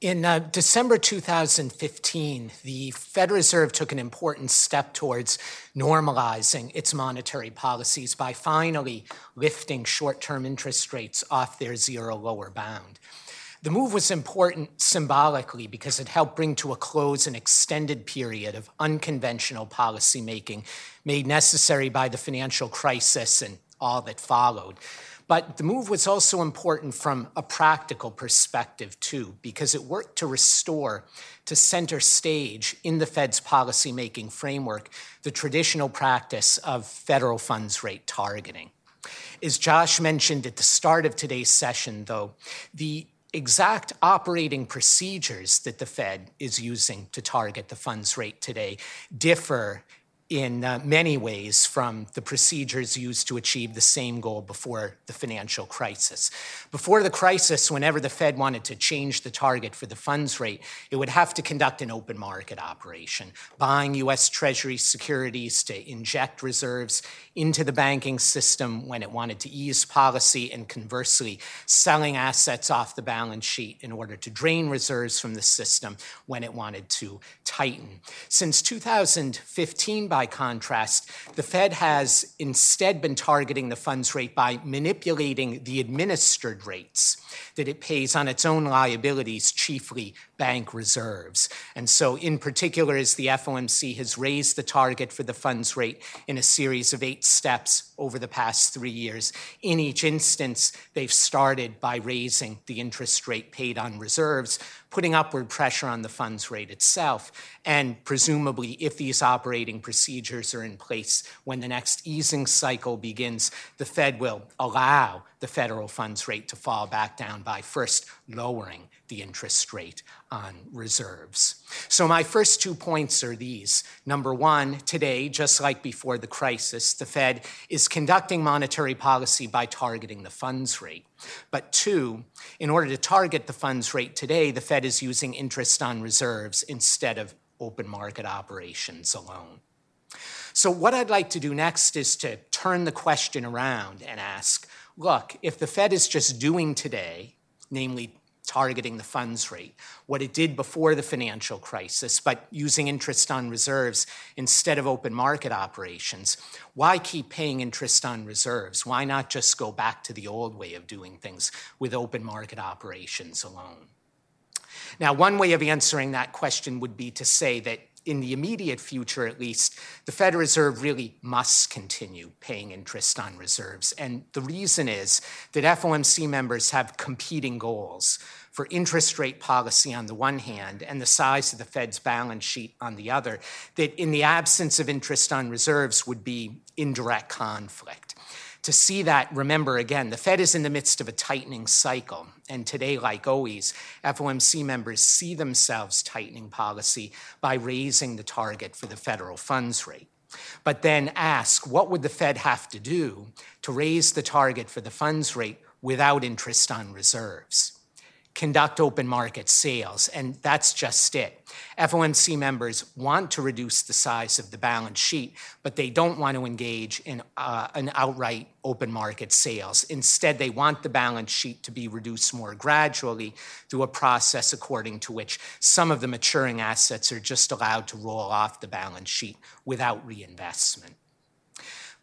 In uh, December 2015, the Federal Reserve took an important step towards normalizing its monetary policies by finally lifting short term interest rates off their zero lower bound. The move was important symbolically because it helped bring to a close an extended period of unconventional policymaking made necessary by the financial crisis and all that followed. But the move was also important from a practical perspective, too, because it worked to restore to center stage in the Fed's policymaking framework the traditional practice of federal funds rate targeting. As Josh mentioned at the start of today's session, though, the exact operating procedures that the Fed is using to target the funds rate today differ in uh, many ways from the procedures used to achieve the same goal before the financial crisis. Before the crisis, whenever the Fed wanted to change the target for the funds rate, it would have to conduct an open market operation, buying US Treasury securities to inject reserves into the banking system when it wanted to ease policy, and conversely, selling assets off the balance sheet in order to drain reserves from the system when it wanted to tighten. Since 2015, by contrast, the Fed has instead been targeting the funds rate by manipulating the administered rates that it pays on its own liabilities, chiefly bank reserves. And so, in particular, as the FOMC has raised the target for the funds rate in a series of eight steps over the past three years, in each instance, they've started by raising the interest rate paid on reserves, putting upward pressure on the funds rate itself. And presumably, if these operating procedures are in place when the next easing cycle begins, the Fed will allow the federal funds rate to fall back down by first lowering the interest rate on reserves. So, my first two points are these. Number one, today, just like before the crisis, the Fed is conducting monetary policy by targeting the funds rate. But two, in order to target the funds rate today, the Fed is using interest on reserves instead of open market operations alone. So, what I'd like to do next is to turn the question around and ask look, if the Fed is just doing today, namely targeting the funds rate, what it did before the financial crisis, but using interest on reserves instead of open market operations. Why keep paying interest on reserves? Why not just go back to the old way of doing things with open market operations alone? Now, one way of answering that question would be to say that in the immediate future at least, the Federal Reserve really must continue paying interest on reserves. And the reason is that FOMC members have competing goals. for interest rate policy on the one hand and the size of the Fed's balance sheet on the other, that in the absence of interest on reserves would be in direct conflict. To see that, remember again, the Fed is in the midst of a tightening cycle. And today, like always, FOMC members see themselves tightening policy by raising the target for the federal funds rate. But then ask what would the Fed have to do to raise the target for the funds rate without interest on reserves? Conduct open market sales, and that's just it. FOMC members want to reduce the size of the balance sheet, but they don't want to engage in uh, an outright open market sales. Instead, they want the balance sheet to be reduced more gradually through a process according to which some of the maturing assets are just allowed to roll off the balance sheet without reinvestment.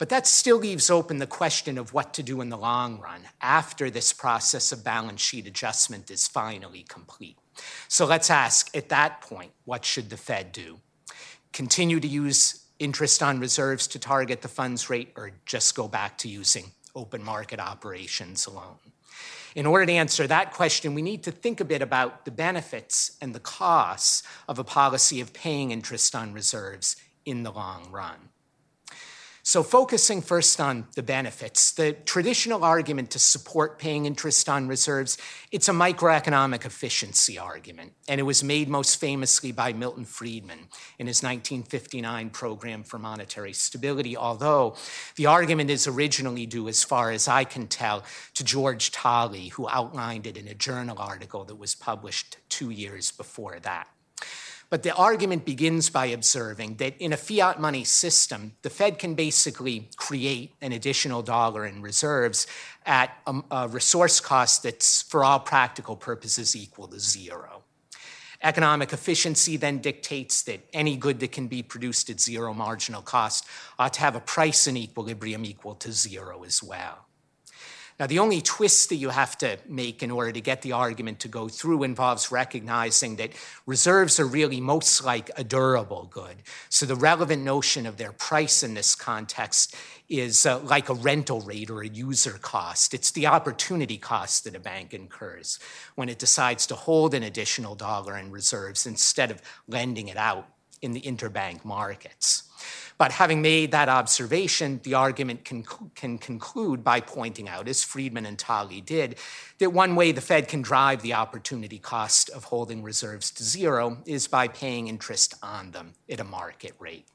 But that still leaves open the question of what to do in the long run after this process of balance sheet adjustment is finally complete. So let's ask at that point, what should the Fed do? Continue to use interest on reserves to target the funds rate or just go back to using open market operations alone? In order to answer that question, we need to think a bit about the benefits and the costs of a policy of paying interest on reserves in the long run. So, focusing first on the benefits, the traditional argument to support paying interest on reserves, it's a microeconomic efficiency argument, and it was made most famously by Milton Friedman in his 1959 program for monetary stability, although the argument is originally due, as far as I can tell, to George Tolley, who outlined it in a journal article that was published two years before that. But the argument begins by observing that in a fiat money system, the Fed can basically create an additional dollar in reserves at a, a resource cost that's, for all practical purposes, equal to zero. Economic efficiency then dictates that any good that can be produced at zero marginal cost ought to have a price in equilibrium equal to zero as well. Now, the only twist that you have to make in order to get the argument to go through involves recognizing that reserves are really most like a durable good. So, the relevant notion of their price in this context is uh, like a rental rate or a user cost. It's the opportunity cost that a bank incurs when it decides to hold an additional dollar in reserves instead of lending it out in the interbank markets. But having made that observation, the argument can, can conclude by pointing out, as Friedman and Tolley did, that one way the Fed can drive the opportunity cost of holding reserves to zero is by paying interest on them at a market rate.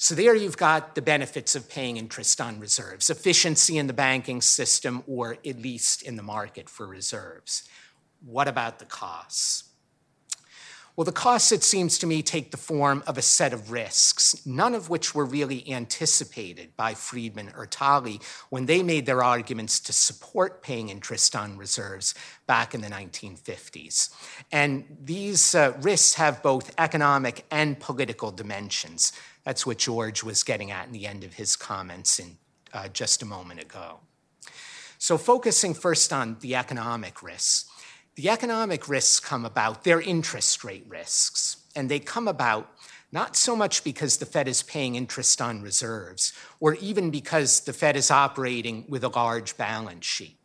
So, there you've got the benefits of paying interest on reserves efficiency in the banking system, or at least in the market for reserves. What about the costs? Well, the costs, it seems to me, take the form of a set of risks, none of which were really anticipated by Friedman or Tolley when they made their arguments to support paying interest on reserves back in the 1950s. And these uh, risks have both economic and political dimensions. That's what George was getting at in the end of his comments in, uh, just a moment ago. So, focusing first on the economic risks. The economic risks come about, they're interest rate risks, and they come about not so much because the Fed is paying interest on reserves, or even because the Fed is operating with a large balance sheet.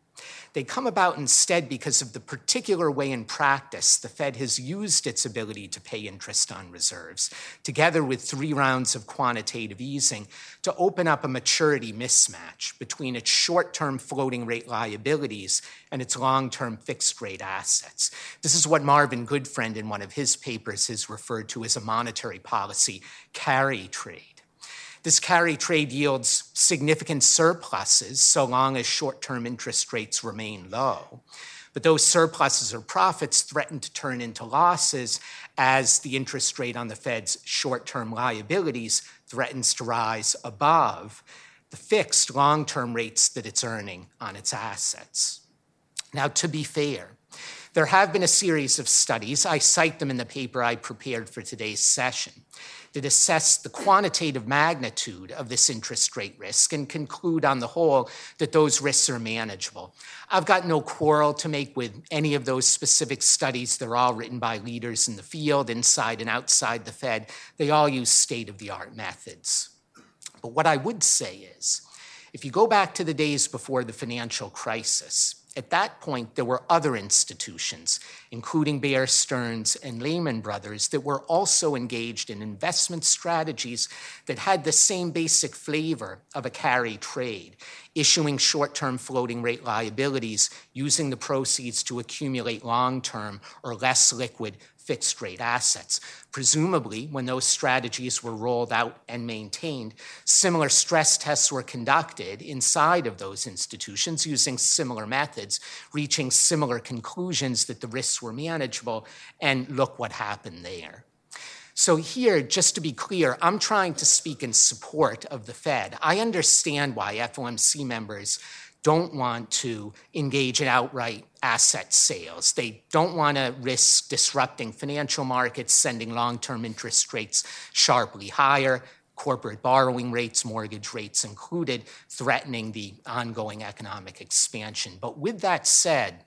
They come about instead because of the particular way in practice the Fed has used its ability to pay interest on reserves, together with three rounds of quantitative easing, to open up a maturity mismatch between its short term floating rate liabilities and its long term fixed rate assets. This is what Marvin Goodfriend, in one of his papers, has referred to as a monetary policy carry trade. This carry trade yields significant surpluses so long as short term interest rates remain low. But those surpluses or profits threaten to turn into losses as the interest rate on the Fed's short term liabilities threatens to rise above the fixed long term rates that it's earning on its assets. Now, to be fair, there have been a series of studies, I cite them in the paper I prepared for today's session, that assess the quantitative magnitude of this interest rate risk and conclude on the whole that those risks are manageable. I've got no quarrel to make with any of those specific studies. They're all written by leaders in the field, inside and outside the Fed. They all use state of the art methods. But what I would say is, if you go back to the days before the financial crisis, At that point, there were other institutions, including Bear Stearns and Lehman Brothers, that were also engaged in investment strategies that had the same basic flavor of a carry trade, issuing short term floating rate liabilities, using the proceeds to accumulate long term or less liquid fixed rate assets. Presumably, when those strategies were rolled out and maintained, similar stress tests were conducted inside of those institutions using similar methods, reaching similar conclusions that the risks were manageable, and look what happened there. So, here, just to be clear, I'm trying to speak in support of the Fed. I understand why FOMC members don't want to engage in outright asset sales. They don't want to risk disrupting financial markets, sending long term interest rates sharply higher, corporate borrowing rates, mortgage rates included, threatening the ongoing economic expansion. But with that said,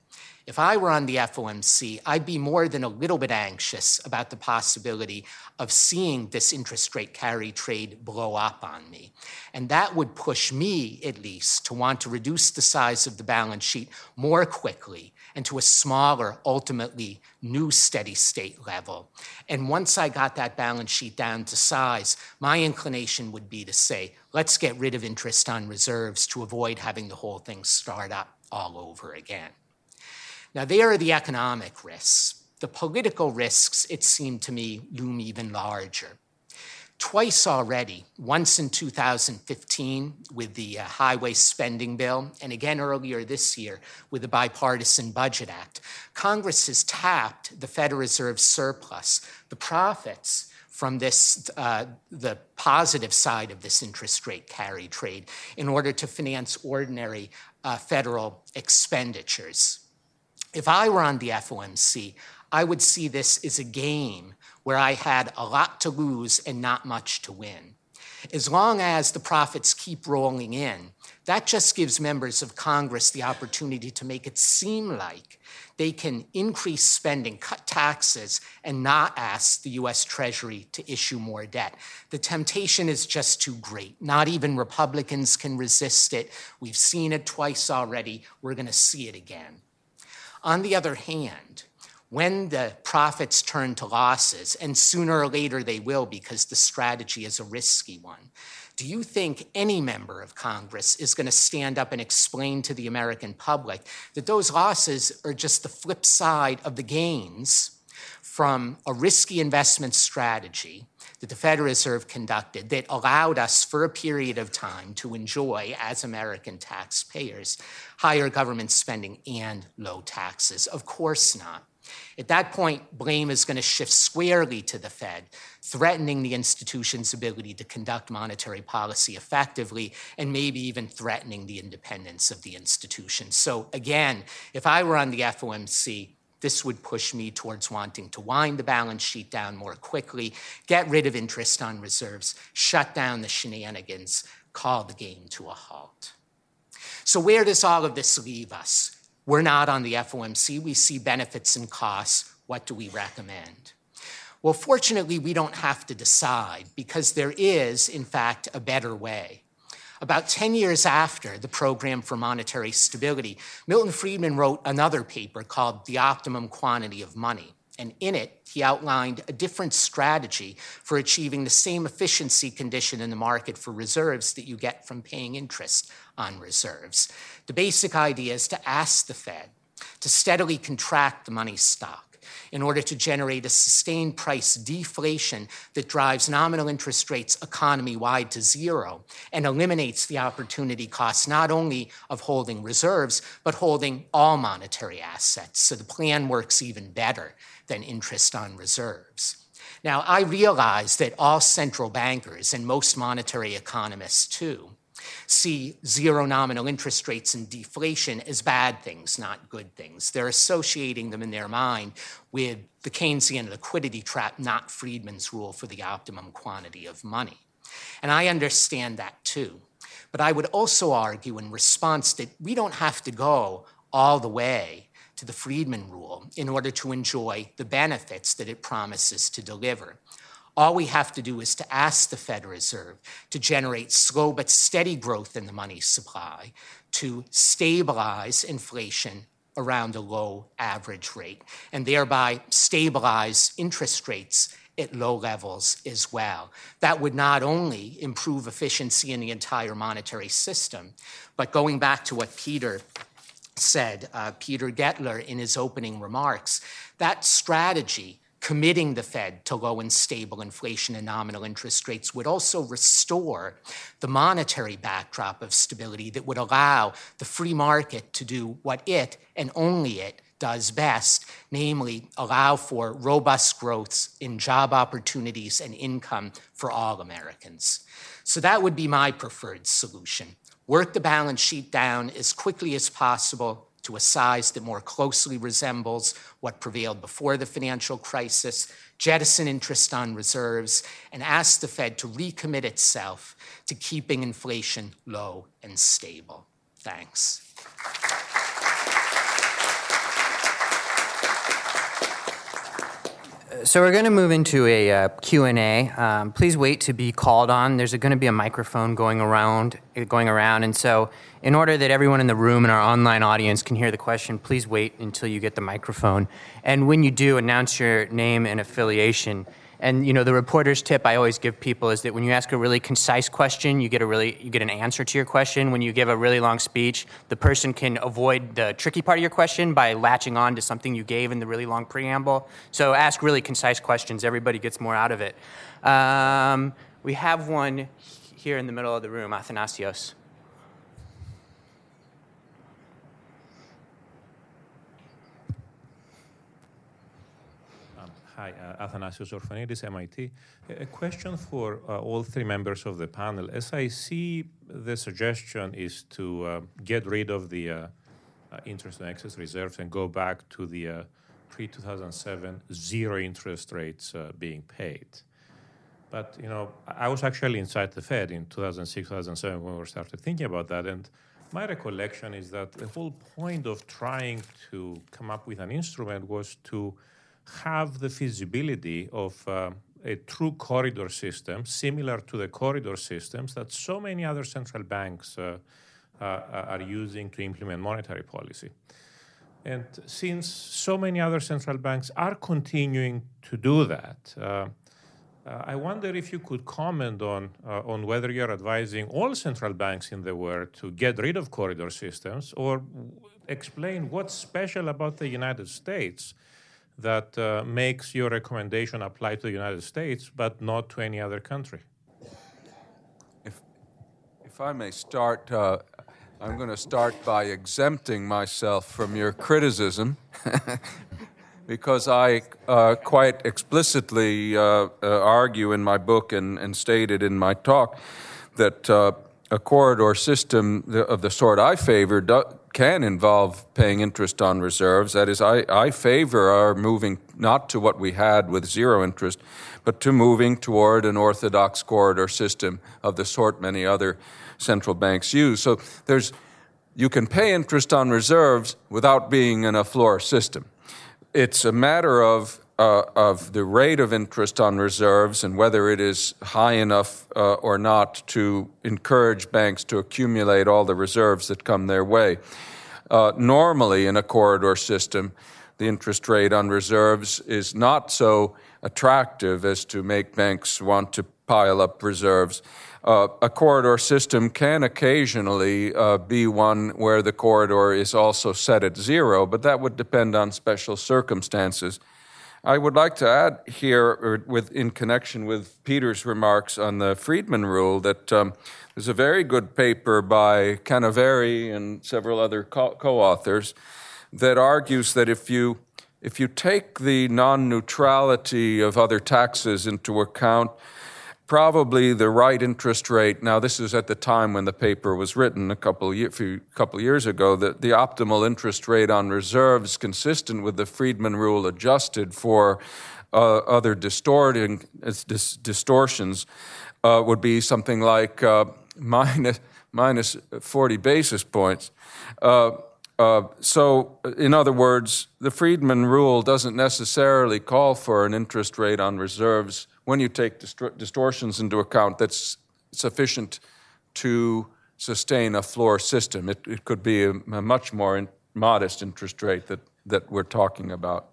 if I were on the FOMC, I'd be more than a little bit anxious about the possibility of seeing this interest rate carry trade blow up on me. And that would push me, at least, to want to reduce the size of the balance sheet more quickly and to a smaller, ultimately new steady state level. And once I got that balance sheet down to size, my inclination would be to say, let's get rid of interest on reserves to avoid having the whole thing start up all over again. Now, there are the economic risks. The political risks, it seemed to me, loom even larger. Twice already, once in 2015 with the uh, highway spending bill, and again earlier this year with the Bipartisan Budget Act, Congress has tapped the Federal Reserve surplus, the profits from this, uh, the positive side of this interest rate carry trade, in order to finance ordinary uh, federal expenditures. If I were on the FOMC, I would see this as a game where I had a lot to lose and not much to win. As long as the profits keep rolling in, that just gives members of Congress the opportunity to make it seem like they can increase spending, cut taxes, and not ask the US Treasury to issue more debt. The temptation is just too great. Not even Republicans can resist it. We've seen it twice already. We're going to see it again. On the other hand, when the profits turn to losses, and sooner or later they will because the strategy is a risky one, do you think any member of Congress is going to stand up and explain to the American public that those losses are just the flip side of the gains from a risky investment strategy that the Federal Reserve conducted that allowed us for a period of time to enjoy, as American taxpayers, higher government spending and low taxes? Of course not. At that point, blame is going to shift squarely to the Fed, threatening the institution's ability to conduct monetary policy effectively and maybe even threatening the independence of the institution. So, again, if I were on the FOMC, this would push me towards wanting to wind the balance sheet down more quickly, get rid of interest on reserves, shut down the shenanigans, call the game to a halt. So, where does all of this leave us? We're not on the FOMC. We see benefits and costs. What do we recommend? Well, fortunately, we don't have to decide because there is, in fact, a better way. About 10 years after the Program for Monetary Stability, Milton Friedman wrote another paper called The Optimum Quantity of Money. And in it, he outlined a different strategy for achieving the same efficiency condition in the market for reserves that you get from paying interest on reserves. The basic idea is to ask the Fed to steadily contract the money stock in order to generate a sustained price deflation that drives nominal interest rates economy wide to zero and eliminates the opportunity cost not only of holding reserves, but holding all monetary assets. So the plan works even better than interest on reserves. Now, I realize that all central bankers and most monetary economists, too, see zero nominal interest rates and deflation as bad things, not good things. They're associating them in their mind with the Keynesian liquidity trap, not Friedman's rule for the optimum quantity of money. And I understand that too. But I would also argue in response that we don't have to go all the way to the Friedman rule in order to enjoy the benefits that it promises to deliver. All we have to do is to ask the Fed Reserve to generate slow but steady growth in the money supply to stabilize inflation around a low average rate and thereby stabilize interest rates at low levels as well. That would not only improve efficiency in the entire monetary system, but going back to what Peter said, uh, Peter Goettler in his opening remarks, that strategy committing the Fed to low and stable inflation and nominal interest rates would also restore the monetary backdrop of stability that would allow the free market to do what it and only it does best, namely allow for robust growths in job opportunities and income for all Americans. So that would be my preferred solution. Work the balance sheet down as quickly as possible to a size that more closely resembles what prevailed before the financial crisis, jettison interest on reserves, and ask the Fed to recommit itself to keeping inflation low and stable. Thanks. So we're going to move into a uh, Q&A. Um, please wait to be called on. There's going to be a microphone going around, going around, and so in order that everyone in the room and our online audience can hear the question, please wait until you get the microphone. And when you do, announce your name and affiliation. And you know, the reporter's tip I always give people is that when you ask a really concise question, you get a really you get an answer to your question. When you give a really long speech, the person can avoid the tricky part of your question by latching on to something you gave in the really long preamble. So ask really concise questions. Everybody gets more out of it. Um, we have one here in the middle of the room, Athanasios. Hi, uh, Athanasios Orphanides, MIT. A question for uh, all three members of the panel. As I see, the suggestion is to uh, get rid of the uh, uh, interest and excess reserves and go back to the uh, pre 2007 zero interest rates being paid. But you know, I was actually inside the Fed in 2006, 2007 when we started thinking about that, and my recollection is that the whole point of trying to come up with an instrument was to have the feasibility of uh, a true corridor system similar to the corridor systems that so many other central banks uh, uh, are using to implement monetary policy. And since so many other central banks are continuing to do that, uh, uh, I wonder if you could comment on, uh, on whether you're advising all central banks in the world to get rid of corridor systems or explain what's special about the United States that uh, makes your recommendation apply to the United States but not to any other country? If, if I may start, uh, I'm going to start by exempting myself from your criticism <laughs> because I uh, quite explicitly uh, uh, argue in my book and, and stated in my talk that uh, a corridor system of the sort I favor can involve paying interest on reserves. That is, I, I favor our moving not to what we had with zero interest, but to moving toward an orthodox corridor system of the sort many other central banks use. So there's, you can pay interest on reserves without being in a floor system. It's a matter of uh, of the rate of interest on reserves and whether it is high enough uh, or not to encourage banks to accumulate all the reserves that come their way. Uh, normally, in a corridor system, the interest rate on reserves is not so attractive as to make banks want to pile up reserves. Uh, a corridor system can occasionally uh, be one where the corridor is also set at zero, but that would depend on special circumstances. I would like to add here, with, in connection with Peter's remarks on the Friedman rule, that um, there's a very good paper by Canzoneri and several other co authors that argues that if you, if you take the non neutrality of other taxes into account, probably the right interest rate. Now, this is at the time when the paper was written a couple year, few couple years ago. That the optimal interest rate on reserves, consistent with the Friedman rule, adjusted for uh, other distorting dis- distortions, uh, would be something like uh, <laughs> minus, minus 40 basis points. Uh, uh, so, in other words, the Friedman rule doesn't necessarily call for an interest rate on reserves when you take distor- distortions into account, that's sufficient to sustain a floor system. It, it could be a, a much more in, modest interest rate that, that we're talking about.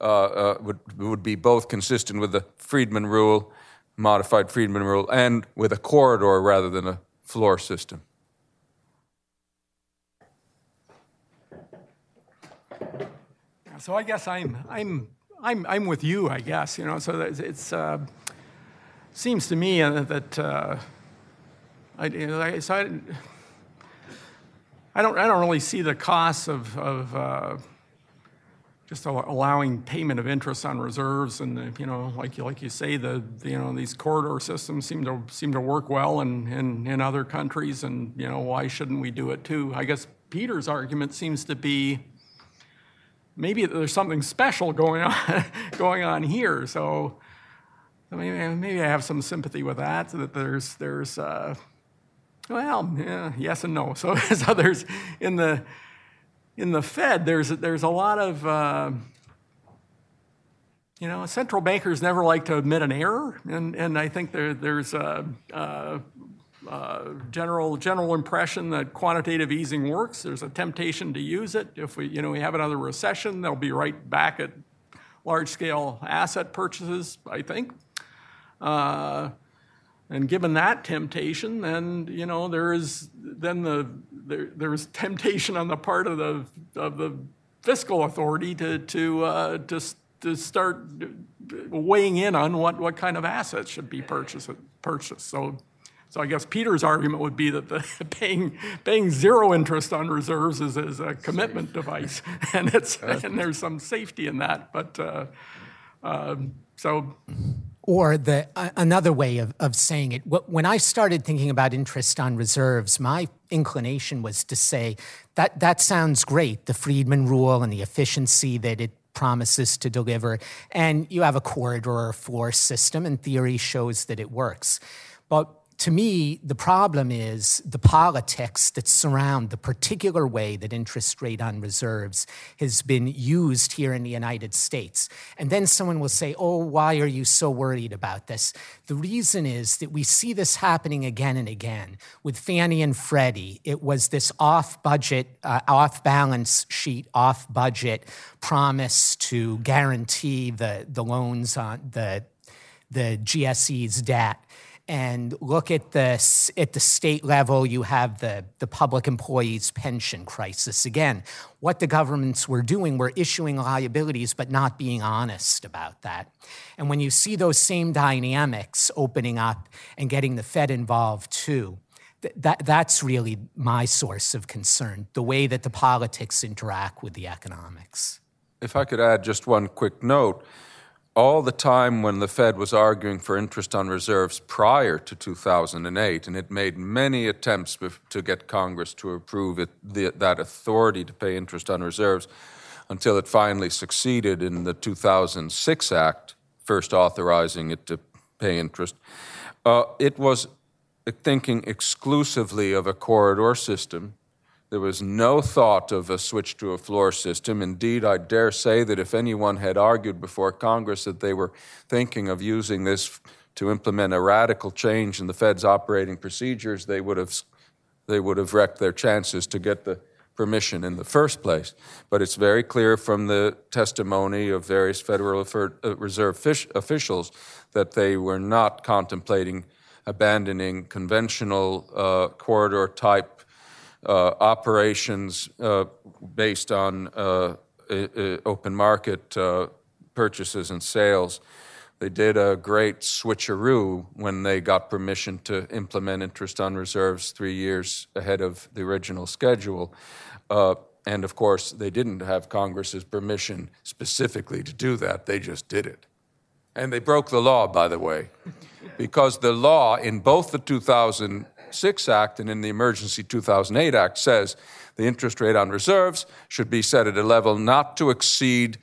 Uh, uh, would, would be both consistent with the Friedman rule, modified Friedman rule, and with a corridor rather than a floor system. So I guess I'm I'm I'm I'm with you. I guess you know. So it's, uh, seems to me uh, that uh, I, so I, I don't I don't really see the costs of of uh, just allowing payment of interest on reserves and you know like you like you say the you know these corridor systems seem to seem to work well in, in in other countries and you know why shouldn't we do it too? I guess Peter's argument seems to be maybe there's something special going on <laughs> going on here. So, maybe, maybe I have some sympathy with that. That there's there's uh, well, yeah, yes and no. <laughs> So as others in the in the Fed, there's there's a lot of uh, you know central bankers never like to admit an error, and and I think there there's a, a uh, general general impression that quantitative easing works. There's a temptation to use it. If we you know we have another recession, they'll be right back at large scale asset purchases. I think. Uh, and given that temptation, then you know there is then the there, there's temptation on the part of the of the fiscal authority to to uh, to to start weighing in on what what kind of assets should be purchased purchased. So so I guess Peter's argument would be that the <laughs> paying paying zero interest on reserves is, is a commitment Safe. device, <laughs> and it's and there's some safety in that. But uh, um, so. Or the uh, another way of, of saying it, when I started thinking about interest on reserves, my inclination was to say that that sounds great, the Friedman rule and the efficiency that it promises to deliver, and you have a corridor or floor system, and theory shows that it works. But to me, the problem is the politics that surround the particular way that interest rate on reserves has been used here in the United States. And then someone will say, Oh, why are you so worried about this? The reason is that we see this happening again and again. With Fannie and Freddie, it was this off budget, uh, off balance sheet, off budget promise to guarantee the, the loans on the, the GSE's debt and look at the, at the state level, you have the, the public employees pension crisis. Again, what the governments were doing were issuing liabilities but not being honest about that. And when you see those same dynamics opening up and getting the Fed involved too, that, that's really my source of concern the way that the politics interact with the economics. If I could add just one quick note all the time when the Fed was arguing for interest on reserves prior to 2008, and it made many attempts to get Congress to approve it, the, that authority to pay interest on reserves until it finally succeeded in the 2006 Act, first authorizing it to pay interest. Uh, it was thinking exclusively of a corridor system there was no thought of a switch to a floor system. Indeed, I dare say that if anyone had argued before Congress that they were thinking of using this to implement a radical change in the Fed's operating procedures, they would have, they would have wrecked their chances to get the permission in the first place. But it's very clear from the testimony of various Federal uh, Reserve officials that they were not contemplating abandoning conventional uh, corridor type operations uh, based on uh, open market purchases and sales. They did a great switcheroo when they got permission to implement interest on reserves three years ahead of the original schedule. Uh, and of course, they didn't have Congress's permission specifically to do that, they just did it. And they broke the law, by the way, because the law in both the 2000 6 Act and in the Emergency 2008 Act says the interest rate on reserves should be set at a level not to exceed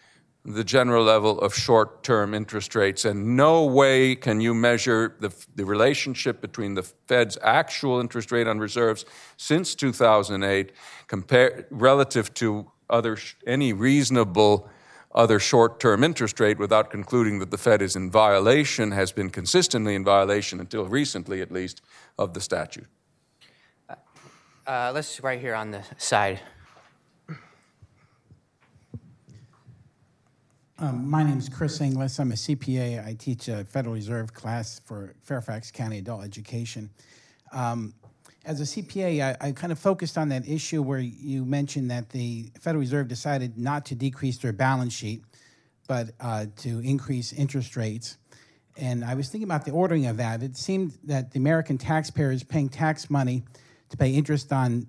the general level of short term interest rates. And no way can you measure the, the relationship between the Fed's actual interest rate on reserves since 2008 compare, relative to other, any reasonable other short term interest rate without concluding that the Fed is in violation, has been consistently in violation until recently at least, of the statute. Uh, let's right here on the side. Um, my name is Chris Inglis. I'm a CPA. I teach a Federal Reserve class for Fairfax County Adult Education. Um, as a CPA, I, I, kind of focused on that issue where you mentioned that the Federal Reserve decided not to decrease their balance sheet, but uh, to increase interest rates. And I was thinking about the ordering of that. It seemed that the American taxpayer is paying tax money to pay interest on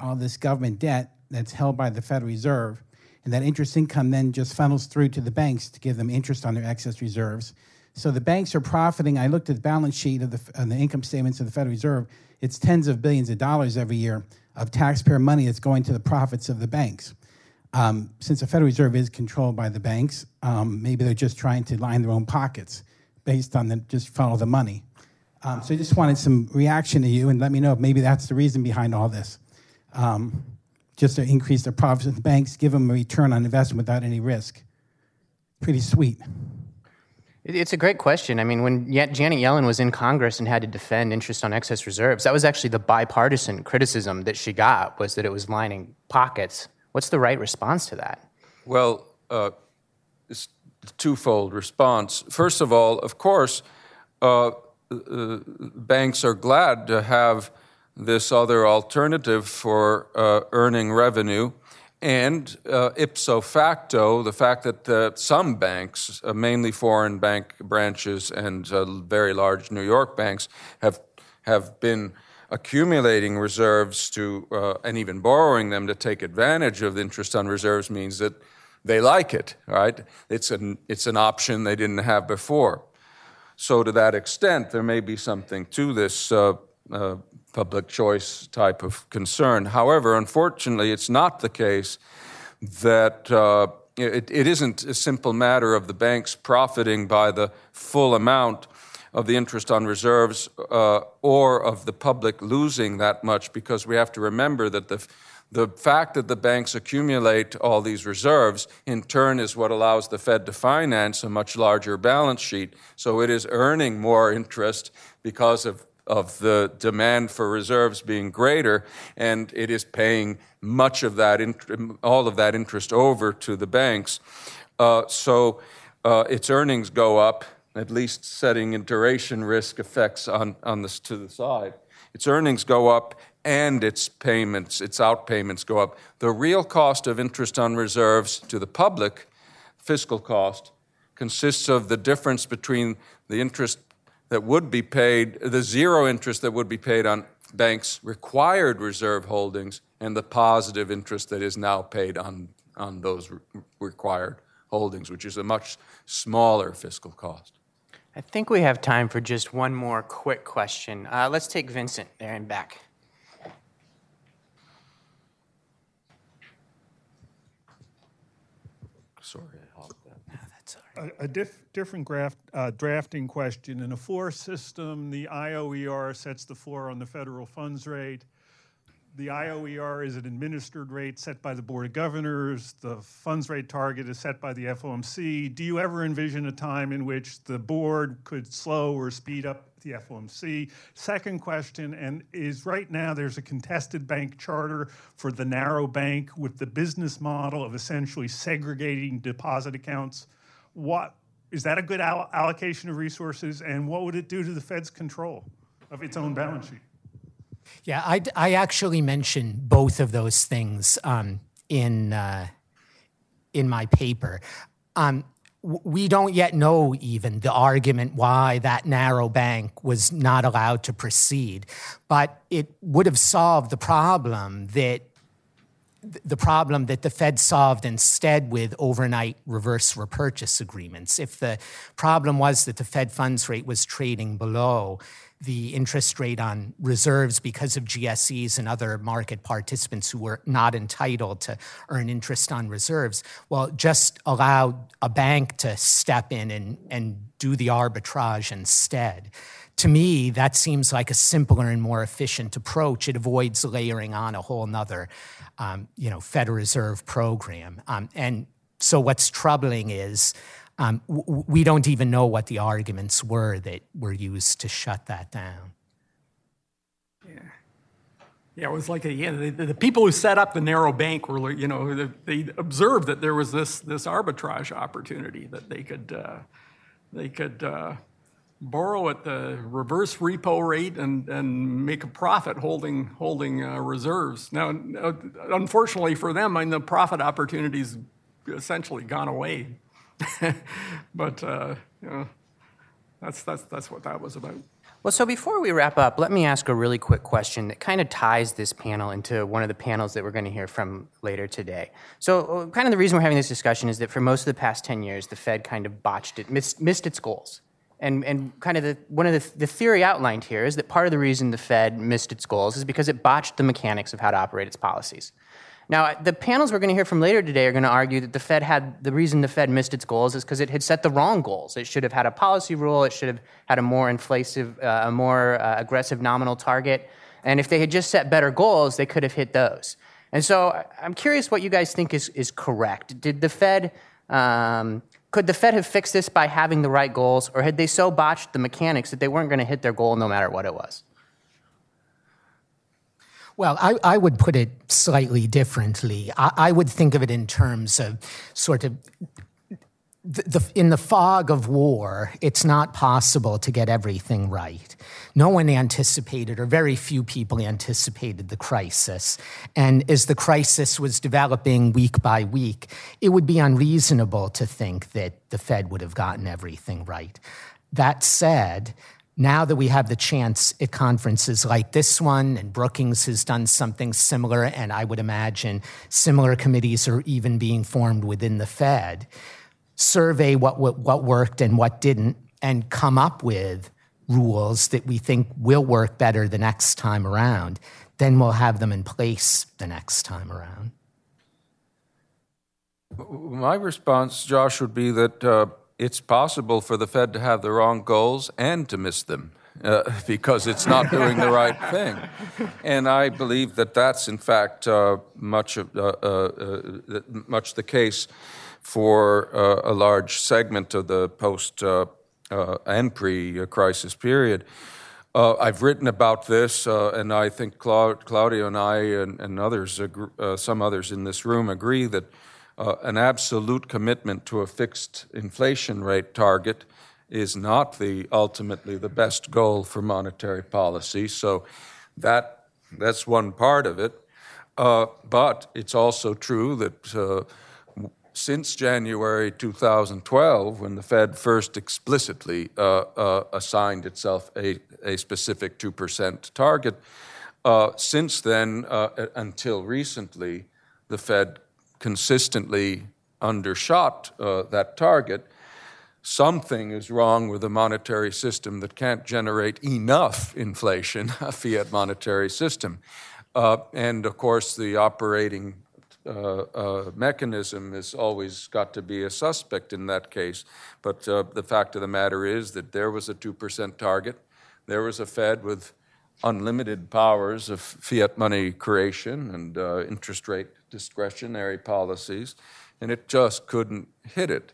all this government debt that's held by the Federal Reserve and that interest income then just funnels through to the banks to give them interest on their excess reserves. So the banks are profiting. I looked at the balance sheet of the, and the income statements of the Federal Reserve. It's tens of billions of dollars every year of taxpayer money that's going to the profits of the banks. Um, since the Federal Reserve is controlled by the banks, um, maybe they're just trying to line their own pockets based on the just follow the money. Um, so I just wanted some reaction to you and let me know if maybe that's the reason behind all this. Um, just to increase the profits of the banks, give them a return on investment without any risk. Pretty sweet. It's a great question. I mean, when Janet Yellen was in Congress and had to defend interest on excess reserves, that was actually the bipartisan criticism that she got was that it was lining pockets. What's the right response to that? Well, uh, it's a twofold response. First of all, of course, uh, uh, banks are glad to have this other alternative for uh, earning revenue. And uh, ipso facto, the fact that uh, some banks, uh, mainly foreign bank branches and very large New York banks, have, have been accumulating reserves to, uh, and even borrowing them to take advantage of the interest on reserves means that they like it, right? It's an, it's an option they didn't have before. So, to that extent, there may be something to this uh, uh, public choice type of concern. However, unfortunately, it's not the case that uh, it, it isn't a simple matter of the banks profiting by the full amount of the interest on reserves uh, or of the public losing that much because we have to remember that the the fact that the banks accumulate all these reserves in turn is what allows the Fed to finance a much larger balance sheet. So it is earning more interest because of of the demand for reserves being greater, and it is paying much of that, all of that interest over to the banks. Uh, so uh, its earnings go up, at least setting in duration risk effects on, on this to the side. Its earnings go up and its payments, its outpayments go up. The real cost of interest on reserves to the public, fiscal cost, consists of the difference between the interest that would be paid, the zero interest that would be paid on banks' required reserve holdings, and the positive interest that is now paid on, on those re- required holdings, which is a much smaller fiscal cost. I think we have time for just one more quick question. Uh, let's take Vincent there and back. Sorry a, a diff, different graft, uh, drafting question. In a floor system, the IOER sets the floor on the federal funds rate. The IOER is an administered rate set by the Board of Governors. The funds rate target is set by the FOMC. Do you ever envision a time in which the board could slow or speed up the FOMC? Second question, and is right now there's a contested bank charter for the narrow bank with the business model of essentially segregating deposit accounts what is that a good all- allocation of resources, and what would it do to the Fed's control of its own balance sheet? Yeah, I, I actually mentioned both of those things um, in uh, in my paper. Um, we don't yet know even the argument why that narrow bank was not allowed to proceed, but it would have solved the problem that the problem that the Fed solved instead with overnight reverse repurchase agreements. If the problem was that the Fed funds rate was trading below the interest rate on reserves because of GSEs and other market participants who were not entitled to earn interest on reserves, well, just allow a bank to step in and, and do the arbitrage instead to me, that seems like a simpler and more efficient approach. It avoids layering on a whole nother um, you know, Federal Reserve program. Um, and so what's troubling is um, w- we don't even know what the arguments were that were used to shut that down. Yeah, Yeah, it was like a, yeah, the, the people who set up the narrow bank were, you know, they, they observed that there was this this arbitrage opportunity that they could uh, they could uh, borrow at the reverse repo rate and, and make a profit holding holding uh, reserves. Now, uh, unfortunately for them, I mean, the profit opportunities essentially gone away. <laughs> but uh, you know, that's that's that's what that was about. Well, so before we wrap up, let me ask a really quick question that kind of ties this panel into one of the panels that we're going to hear from later today. So, uh, kind of the reason we're having this discussion is that for most of the past 10 years, the Fed kind of botched it, missed, missed its goals. And, and kind of the, one of the, the theory outlined here is that part of the reason the Fed missed its goals is because it botched the mechanics of how to operate its policies. Now, the panels we're going to hear from later today are going to argue that the Fed had the reason the Fed missed its goals is because it had set the wrong goals. It should have had a policy rule. It should have had a more inflative, uh, a more uh, aggressive nominal target. And if they had just set better goals, they could have hit those. And so, I'm curious what you guys think is is correct. Did the Fed um, could the Fed have fixed this by having the right goals, or had they so botched the mechanics that they weren't going to hit their goal no matter what it was? Well, I, I would put it slightly differently. I, I would think of it in terms of sort of the, the, in the fog of war, it's not possible to get everything right. No one anticipated, or very few people anticipated, the crisis. And as the crisis was developing week by week, it would be unreasonable to think that the Fed would have gotten everything right. That said, now that we have the chance at conferences like this one, and Brookings has done something similar, and I would imagine similar committees are even being formed within the Fed, survey what, what, what worked and what didn't, and come up with rules that we think will work better the next time around, then we'll have them in place the next time around. My response, Josh, would be that. Uh, it's possible for the Fed to have the wrong goals and to miss them uh, <laughs> because it's not doing the right thing. And I believe that that's, in fact, uh, much, of, uh, uh, uh much the case for uh, a large segment of the post and pre crisis period. I've written about this, and I think Claudio and I and, and others, some others in this room, agree that uh, an absolute commitment to a fixed inflation rate target is not the ultimately the best goal for monetary policy. So that that's one part of it. Uh, but it's also true that uh, since January 2012, when the Fed first explicitly uh, uh, assigned itself a, a specific 2% target, uh, since then until recently, the Fed consistently undershot uh, that target, something is wrong with a monetary system that can't generate enough inflation, <laughs> a fiat monetary system. Uh, and of course, the operating uh, uh, mechanism has always got to be a suspect in that case. But uh, the fact of the matter is that there was a 2% target, there was a Fed with unlimited powers of fiat money creation and uh, interest rate discretionary policies, and it just couldn't hit it.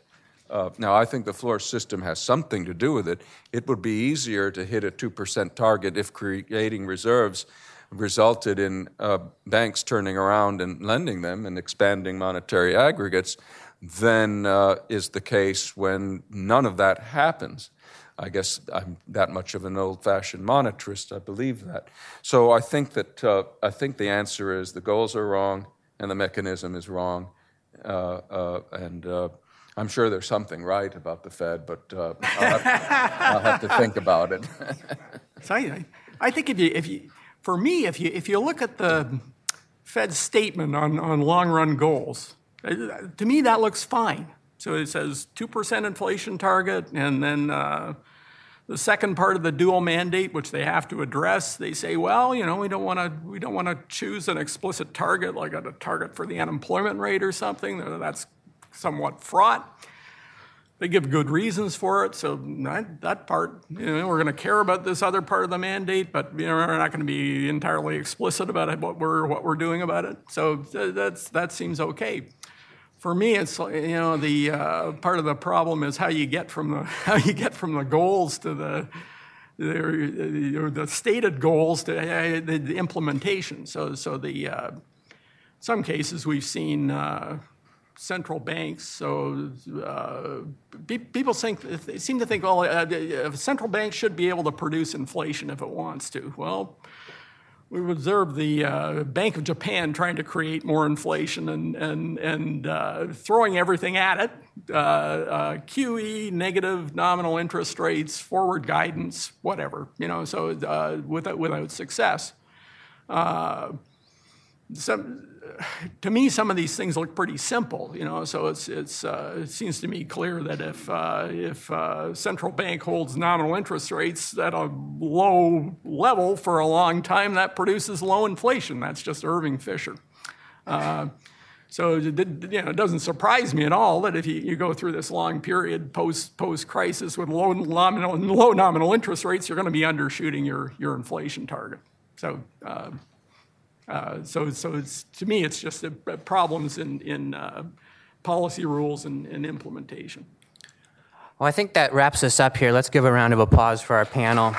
Uh, now, I think the floor system has something to do with it. It would be easier to hit a 2% target if creating reserves resulted in uh, banks turning around and lending them and expanding monetary aggregates than uh, is the case when none of that happens. I guess I'm that much of an old-fashioned monetarist. I believe that. So I think that uh, I think the answer is the goals are wrong and the mechanism is wrong. Uh, uh, and uh, I'm sure there's something right about the Fed, but uh, I'll have, I'll, have to think about it. <laughs> so I, I think if you, if you, for me, if you, if you look at the Fed's statement on, on long-run goals, uh, to me that looks fine. So it says 2% inflation target, and then the second part of the dual mandate, which they have to address, they say, well, you know, we don't want to we don't want to choose an explicit target like a target for the unemployment rate or something. That's somewhat fraught. They give good reasons for it. So that, that part, you know, we're going to care about this other part of the mandate, but you know, we're not going to be entirely explicit about what we're what we're doing about it. So that's that seems okay. For me, it's you know the uh, part of the problem is how you get from the <laughs> how you get from the goals to the the, or the stated goals to uh, the, implementation. So so the uh, some cases we've seen uh, central banks. So uh, pe- people think they seem to think, well, uh, a central bank should be able to produce inflation if it wants to. Well, we've observed the uh, Bank of Japan trying to create more inflation and and and uh, throwing everything at it. Uh, uh, QE, negative nominal interest rates, forward guidance, whatever. You know, so uh, without without success. Uh, some, to me, some of these things look pretty simple, you know. So it's, it's, uh, it seems to me clear that if uh, if uh, central bank holds nominal interest rates at a low level for a long time, that produces low inflation. That's just Irving Fisher. Uh, so it, you know, it doesn't surprise me at all that if you, you go through this long period post post crisis with low nominal low nominal interest rates, you're going to be undershooting your your inflation target. So. Uh, uh, so, so it's, to me, it's just a problems in, in uh, policy rules and, and implementation. Well, I think that wraps us up here. Let's give a round of applause for our panel.